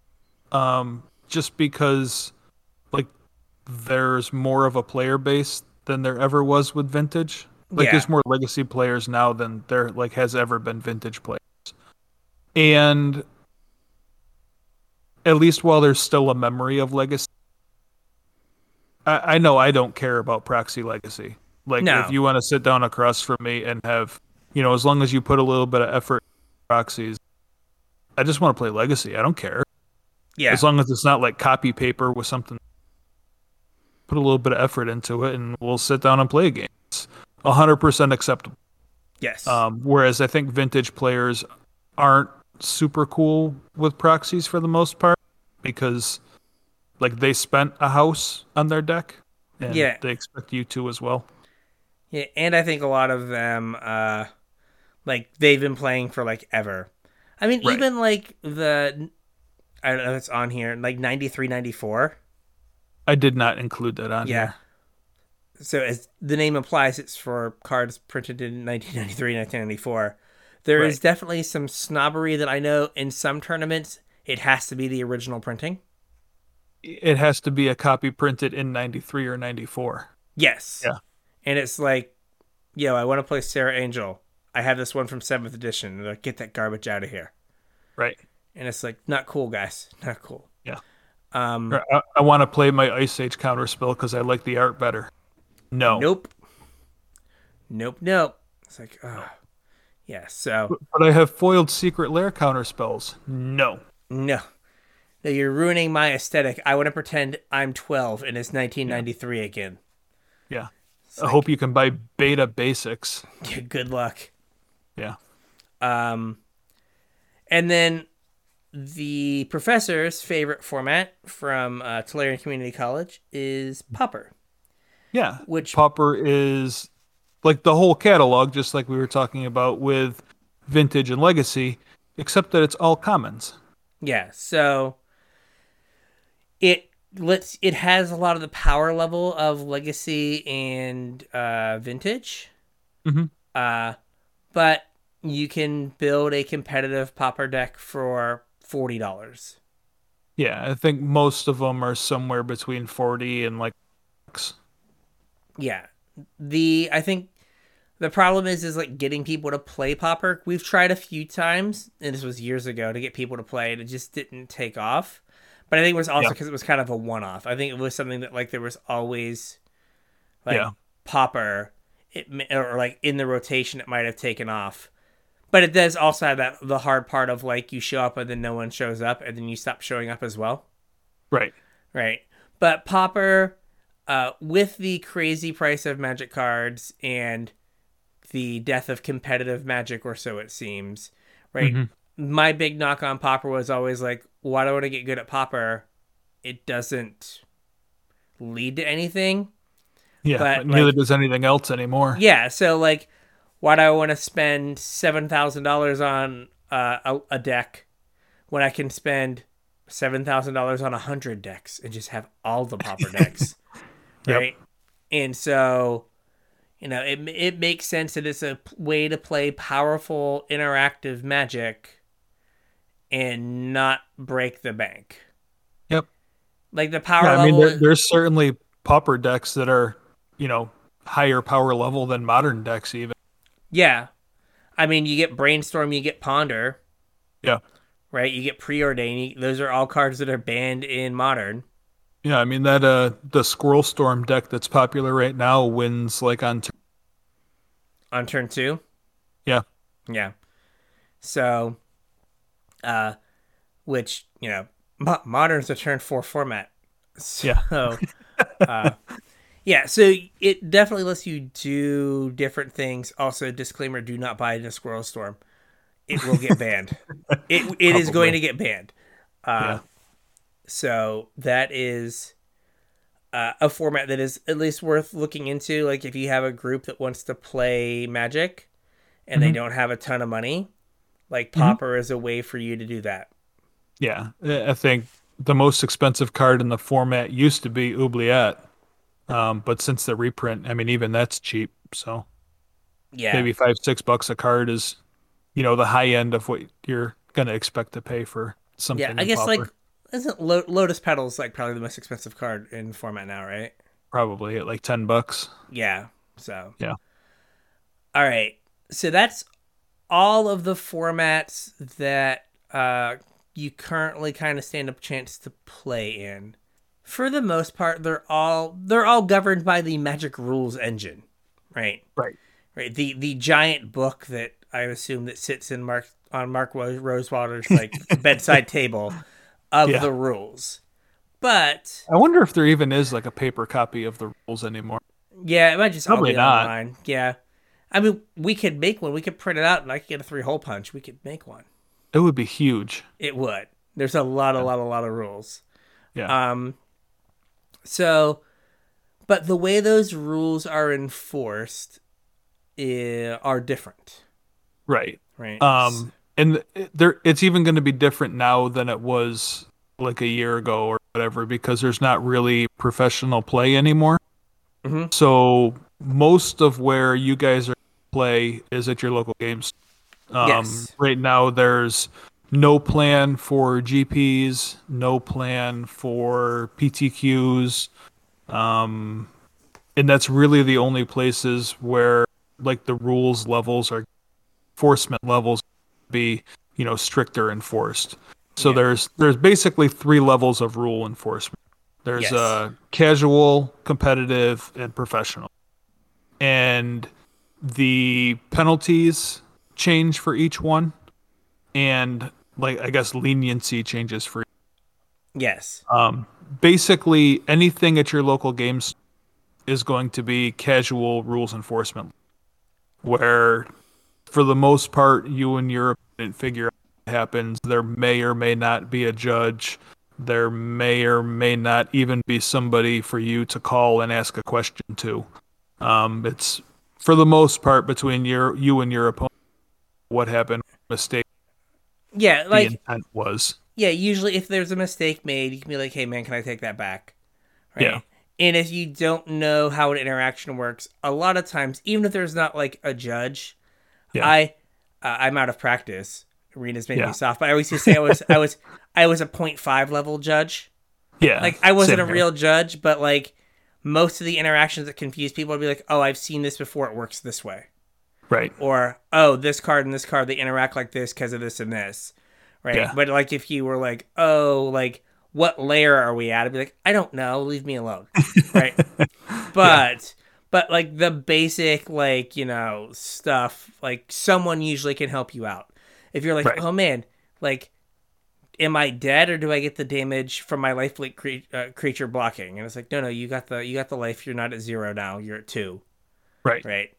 Um, just because like there's more of a player base than there ever was with Vintage. Like Yeah. there's more Legacy players now than there like has ever been Vintage players. And at least while there's still a memory of Legacy I, I know I don't care about proxy legacy. Like No. if you want to sit down across from me and have you know, as long as you put a little bit of effort in proxies, I just want to play legacy. I don't care. Yeah. As long as it's not like copy paper with something put a little bit of effort into it and we'll sit down and play a game. It's hundred percent acceptable. yes. Um, whereas I think vintage players aren't super cool with proxies for the most part because like they spent a house on their deck and Yeah. they expect you to as well. Yeah, and I think a lot of them, uh, like they've been playing for like ever. I mean, Right. even like the, I don't know if it's on here, like 93, 94. I did not include that on Yeah. here. So as the name implies, it's for cards printed in 1993, 1994. There is Right. definitely some snobbery that I know in some tournaments. It has to be the original printing. It has to be a copy printed in 93 or 94. Yes. Yeah. And it's like, yo, I want to play Serra Angel. I have this one from seventh edition. They're like, get that garbage out of here. Right. And it's like, not cool, guys. Not cool. Yeah. Um, I, I want to play my Ice Age counter spell because I like the art better. No. nope. Nope, nope. It's like, oh. Yeah, so, But I have foiled secret lair counter spells. No. no. No, you're ruining my aesthetic. I want to pretend I'm 12 and it's 1993 again. Yeah. I hope you can buy beta basics. Yeah, [LAUGHS] good luck. Yeah. Um, and then the professor's favorite format from uh, Tolarian Community College is Pauper. Yeah. Which- Pauper is like the whole catalog, just like we were talking about with Vintage and Legacy, except that it's all commons. Yeah, so it lets it has a lot of the power level of Legacy and uh, Vintage. Mhm. Uh, but you can build a competitive Pauper deck for forty dollars. Yeah, I think most of them are somewhere between 40 and like. Yeah. The I think the problem is is like getting people to play Pauper. We've tried a few times, and this was years ago to get people to play, and it just didn't take off. But I think it was also Yeah. because it was kind of a one off. I think it was something that like there was always like Yeah. Pauper, it or like in the rotation, it might have taken off. But it does also have that the hard part of like you show up and then no one shows up, and then you stop showing up as well Right. right? But Pauper, uh, with the crazy price of magic cards and the death of competitive magic, or so it seems, right? My big knock on Pauper was always like, why do I want to get good at Pauper? It doesn't lead to anything. Yeah, But, but, neither like- does anything else anymore. Yeah, so like, why do I want to spend seven thousand dollars on uh, a, a deck when I can spend seven thousand dollars on a hundred decks and just have all the pauper [LAUGHS] decks, Yep. right? And so, you know, it it makes sense that it's a way to play powerful interactive magic and not break the bank. Yep. Like the power Yeah, I mean, level. there's certainly pauper decks that are, you know, higher power level than modern decks even. Yeah. I mean, you get brainstorm, you get ponder, Yeah. right? You get preordain. Those are all cards that are banned in modern. Yeah, I mean that uh the Squirrel Storm deck that's popular right now wins like on turn. on turn two. Yeah. Yeah. So, uh, which you know, mo- modern's a turn four format. So, Yeah. [LAUGHS] uh, yeah. So it definitely lets you do different things. Also, disclaimer: do not buy in a Squirrel Storm. It will get banned. [LAUGHS] it it is going to get banned. Uh, Yeah. So that is uh, a format that is at least worth looking into. Like if you have a group that wants to play Magic and they Mhm. don't have a ton of money, like Mhm. Pauper is a way for you to do that. Yeah, I I think the most expensive card in the format used to be Oubliette, um, but since the reprint, I mean even that's cheap. So Yeah. maybe five six bucks a card is, you know, the high end of what you're gonna expect to pay for something. yeah. I guess like isn't Lo- Lotus Petals like probably the most expensive card in format now, right? probably at like ten bucks. Yeah. So Yeah. All right. So that's all of the formats that uh, you currently kind of stand up chance to play in. For the most part, they're all they're all governed by the Magic Rules engine, right? Right. Right. The the giant book that I assume that sits in Mark on Mark Rosewater's like [LAUGHS] bedside table of Yeah. the rules. But I wonder if there even is like a paper copy of the rules anymore. Yeah, it might just Probably not. online. Yeah. I mean, we could make one. We could print it out and I could get a three hole punch. We could make one. It would be huge. It would. There's a lot, a lot, a lot of rules. Yeah. Um, so, but the way those rules are enforced eh, are different, right. right? Um, and there, it's even going to be different now than it was like a year ago or whatever because there's not really professional play anymore. Mhm. So most of where you guys are play is at your local games. Um, Yes. Right now, there's no plan for GPs, no plan for PTQs, um, and that's really the only places where like the rules levels are enforcement levels be you know stricter enforced. So Yeah. there's there's basically three levels of rule enforcement. There's Yes. uh casual, competitive, and professional. And the penalties change for each one and like I guess leniency changes for yes. um basically anything at your local games is going to be casual rules enforcement where for the most part you and your opponent figure out what happens. There may or may not be a judge. There may or may not even be somebody for you to call and ask a question to. Um, it's for the most part between your you and your opponent what happened mistake Yeah, the like intent was yeah. Usually, if there's a mistake made, you can be like, "Hey, man, can I take that back?" Right? Yeah. And if you don't know how an interaction works, a lot of times, even if there's not like a judge, Yeah. I uh, I'm out of practice. Arena's made Yeah. me soft, but I always used to say I was I was [LAUGHS] I was a 0.5 level judge. yeah Like I wasn't a here. real judge, but like most of the interactions that confuse people would be like, "Oh, I've seen this before. It works this way." Right. Or oh this card and this card they interact like this because of this and this. Right? Yeah. but like if you were like oh like what layer are we at? I'd be like i don't know. Leave me alone. [LAUGHS] Right? But but like the basic like you know stuff like someone usually can help you out. If you're like Right. oh man like am i dead or do i get the damage from my lifelink cre- uh, creature blocking? And it's like no no you got the you got the life. You're not at zero now. You're at two. Right. Right?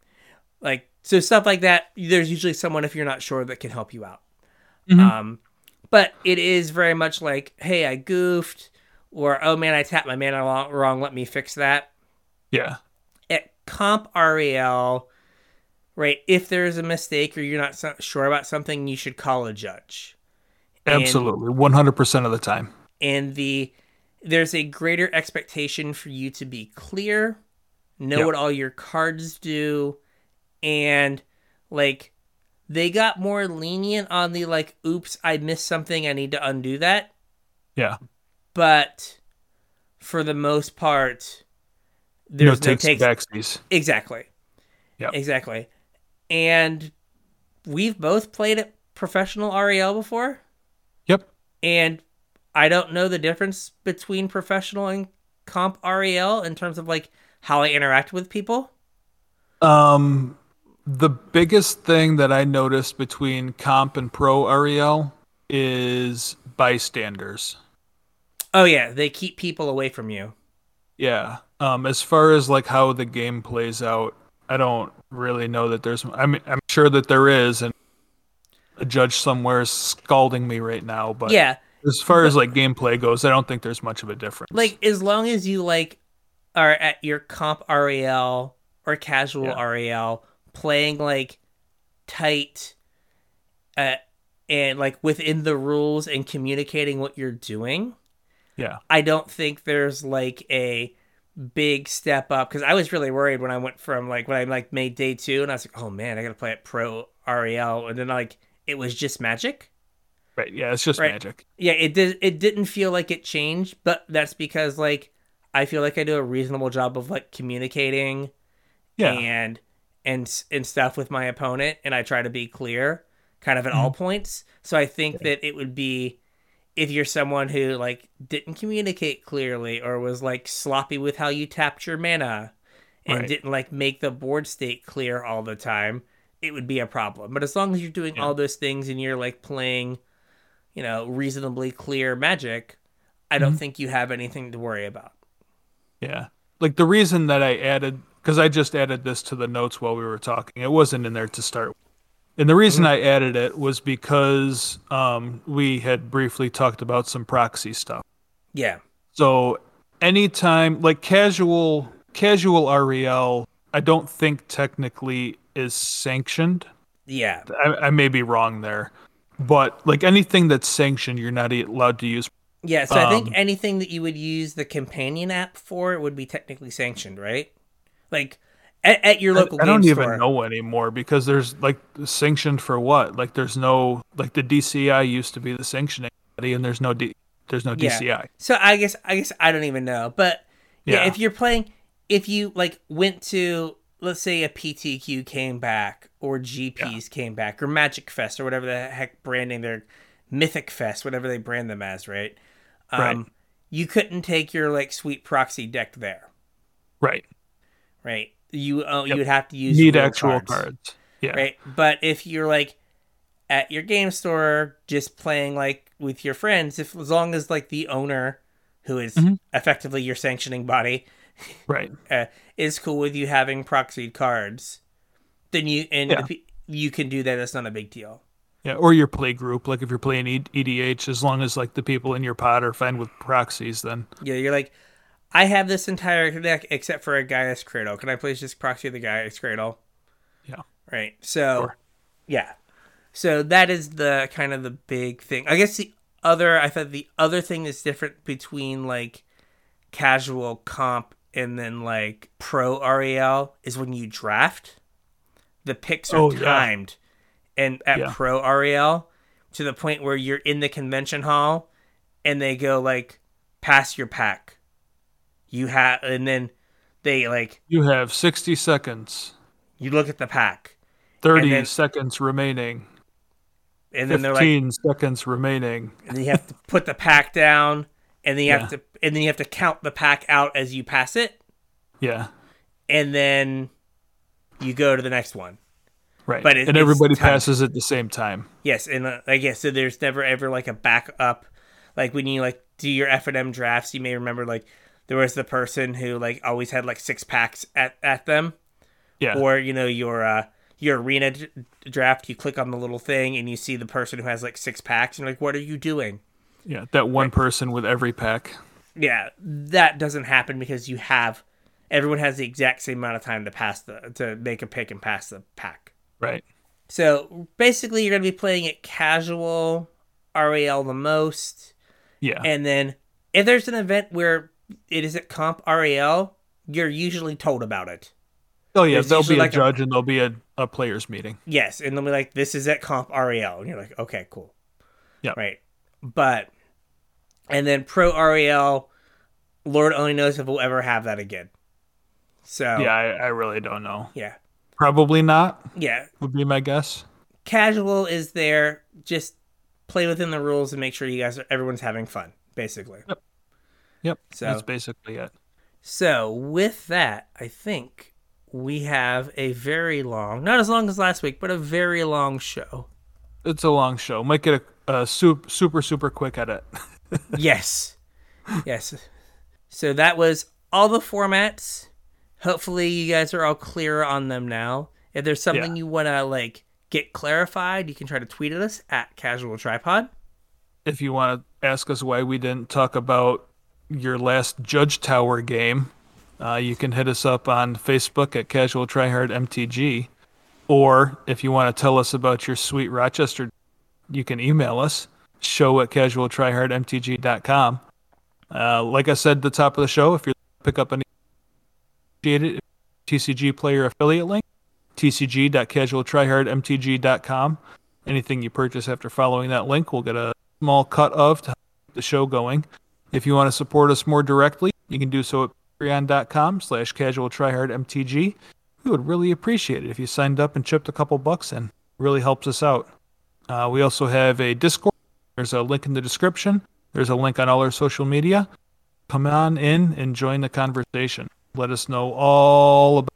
Like so stuff like that. There's usually someone if you're not sure that can help you out. Mhm. Um, but it is very much like, hey, I goofed, or oh man, I tapped my mana wrong. Let me fix that. yeah At comp REL, right? If there's a mistake or you're not so- sure about something, you should call a judge. Absolutely, one hundred percent of the time. and the there's a greater expectation for you to be clear, know Yeah. what all your cards do, and like they got more lenient on the like, oops, I missed something, I need to undo that. Yeah, But for the most part, no there's no, takes takes. backsies. Exactly. Yep. Exactly. And we've both played at professional REL before, Yep. and I don't know the difference between professional and comp REL in terms of like how I interact with people. Um, the biggest thing that I noticed between comp and pro REL is bystanders. Oh yeah, they keep people away from you. Yeah. Um, as far as like how the game plays out, I don't really know that there's. I mean, I'm sure that there is, and a judge somewhere is scalding me right now. But Yeah, as far as like gameplay goes, I don't think there's much of a difference. like as long as you like are at your comp REL or casual Yeah. REL playing like tight uh and like within the rules and communicating what you're doing, yeah, I don't think there's like a big step up because I was really worried when I went from like when I like made day two and I was like, oh man, I gotta play at pro REL and then like it was just magic. right. Yeah, it's just Right. magic. Yeah, it did. It didn't feel like it changed, but that's because like I feel like I do a reasonable job of like communicating Yeah, and and and stuff with my opponent, and I try to be clear, kind of at all points. So I think that it would be if you're someone who like didn't communicate clearly or was like sloppy with how you tapped your mana and Right. didn't like make the board state clear all the time, it would be a problem. But as long as you're doing Yeah. all those things and you're like playing, you know, reasonably clear magic, I don't Mhm. think you have anything to worry about. yeah. Like the reason that I added, because I just added this to the notes while we were talking. It wasn't in there to start. And the reason I added it was because um, we had briefly talked about some proxy stuff. Yeah. So anytime like casual casual REL, I don't think technically is sanctioned. Yeah. I, I may be wrong there, but like anything that's sanctioned, you're not allowed to use. Yeah, so I think Um, anything that you would use the companion app for would be technically sanctioned, right? Like at, at your I, local I don't game even know anymore because there's like sanctioned for what? Like there's no like the DCI used to be the sanctioning body, and there's no D, there's no Yeah. DCI. So I guess I guess I don't even know, but yeah, Yeah. if you're playing, if you like went to let's say a PTQ came back or GPs came back or Magic Fest or whatever the heck branding their Mythic Fest, whatever they brand them as, right? Um, Right. You couldn't take your like sweet proxy deck there, Right. Right? You uh, Yep. you would have to use Need actual cards. Yeah. right? But if you're like at your game store just playing like with your friends, if as long as like the owner, who is Mhm. effectively your sanctioning body, Right. [LAUGHS] uh, is cool with you having proxied cards, then you and Yeah. you can do that. That's not a big deal. Yeah, or your play group. Like if you're playing EDH, as long as like the people in your pod are fine with proxies, then Yeah, you're like, I have this entire deck except for a Gaea's Cradle. Can I please just proxy the Gaea's Cradle? Yeah. Right. So, Sure. yeah. So that is the kind of the big thing. I guess the other, I thought the other thing that's different between like casual comp and then like pro REL is when you draft, the picks are Oh, yeah. timed. And at Yeah. pro REL, to the point where you're in the convention hall and they go like, pass your pack. You have, and then they like, you have 60 seconds, you look at the pack. 30 then- seconds remaining, And then they're like, 15 seconds remaining. and then you have to put the pack down and then you have to and then you have to count the pack out as you pass it Yeah, and then you go to the next one right. But it- and everybody timed. passes at the same time. yes and uh, i guess so there's never ever like a backup like when you like do your f&m drafts you may remember like there was the person who like always had like six packs at, at them Yeah, or you know your uh your arena d- draft you click on the little thing and you see the person who has like six packs and you're like what are you doing yeah. That one person with every pack. yeah, that doesn't happen because you have everyone has the exact same amount of time to pass the to make a pick and pass the pack. Right. So basically, you're going to be playing it casual, REL the most, Yeah. and then if there's an event where it is at comp REL, you're usually told about it. oh yeah. there's There'll be a like a- judge and there'll be a, a players meeting. Yes, and they'll be like, "This is at comp REL," and you're like, "Okay, cool." Yeah. Right, but and then pro REL, Lord only knows if we'll ever have that again. So Yeah, I, I really don't know. yeah. Probably not. Yeah, Would be my guess. casual is there. Just play within the rules and make sure you guys are everyone's having fun, basically. Yep. Yep. So- that's basically it. So, with that, I think we have a very long, not as long as last week, but a very long show. It's a long show. Might get a, a super super super quick edit. [LAUGHS] yes. Yes. So, that was all the formats. Hopefully, you guys are all clear on them now. If there's something Yeah. you want to like get clarified, you can try to tweet at us at Casual Tryhard. if you want to ask us why we didn't talk about your last Judge Tower game, uh, you can hit us up on Facebook at Casual Tryhard MTG. Or if you want to tell us about your sweet Rochester, you can email us, show at casualtryhardmtg.com. Uh, like I said at the top of the show, if you pick up any TCG player affiliate link, tcg.casualtryhardmtg.com. Anything you purchase after following that link will get a small cut of to keep the show going. If you want to support us more directly, you can do so at patreon.com slash casualtryhardmtg. We would really appreciate it if you signed up and chipped a couple bucks in. really helps us out. Uh, we also have a Discord. There's a link in the description. There's a link on all our social media. Come on in and join the conversation. Let us know all about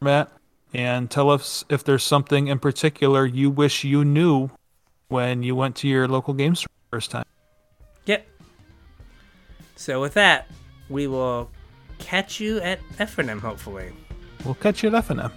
Matt and tell us if there's something in particular you wish you knew when you went to your local game store first time. So, with that, we will catch you at FNM, hopefully. We'll catch you at FNM.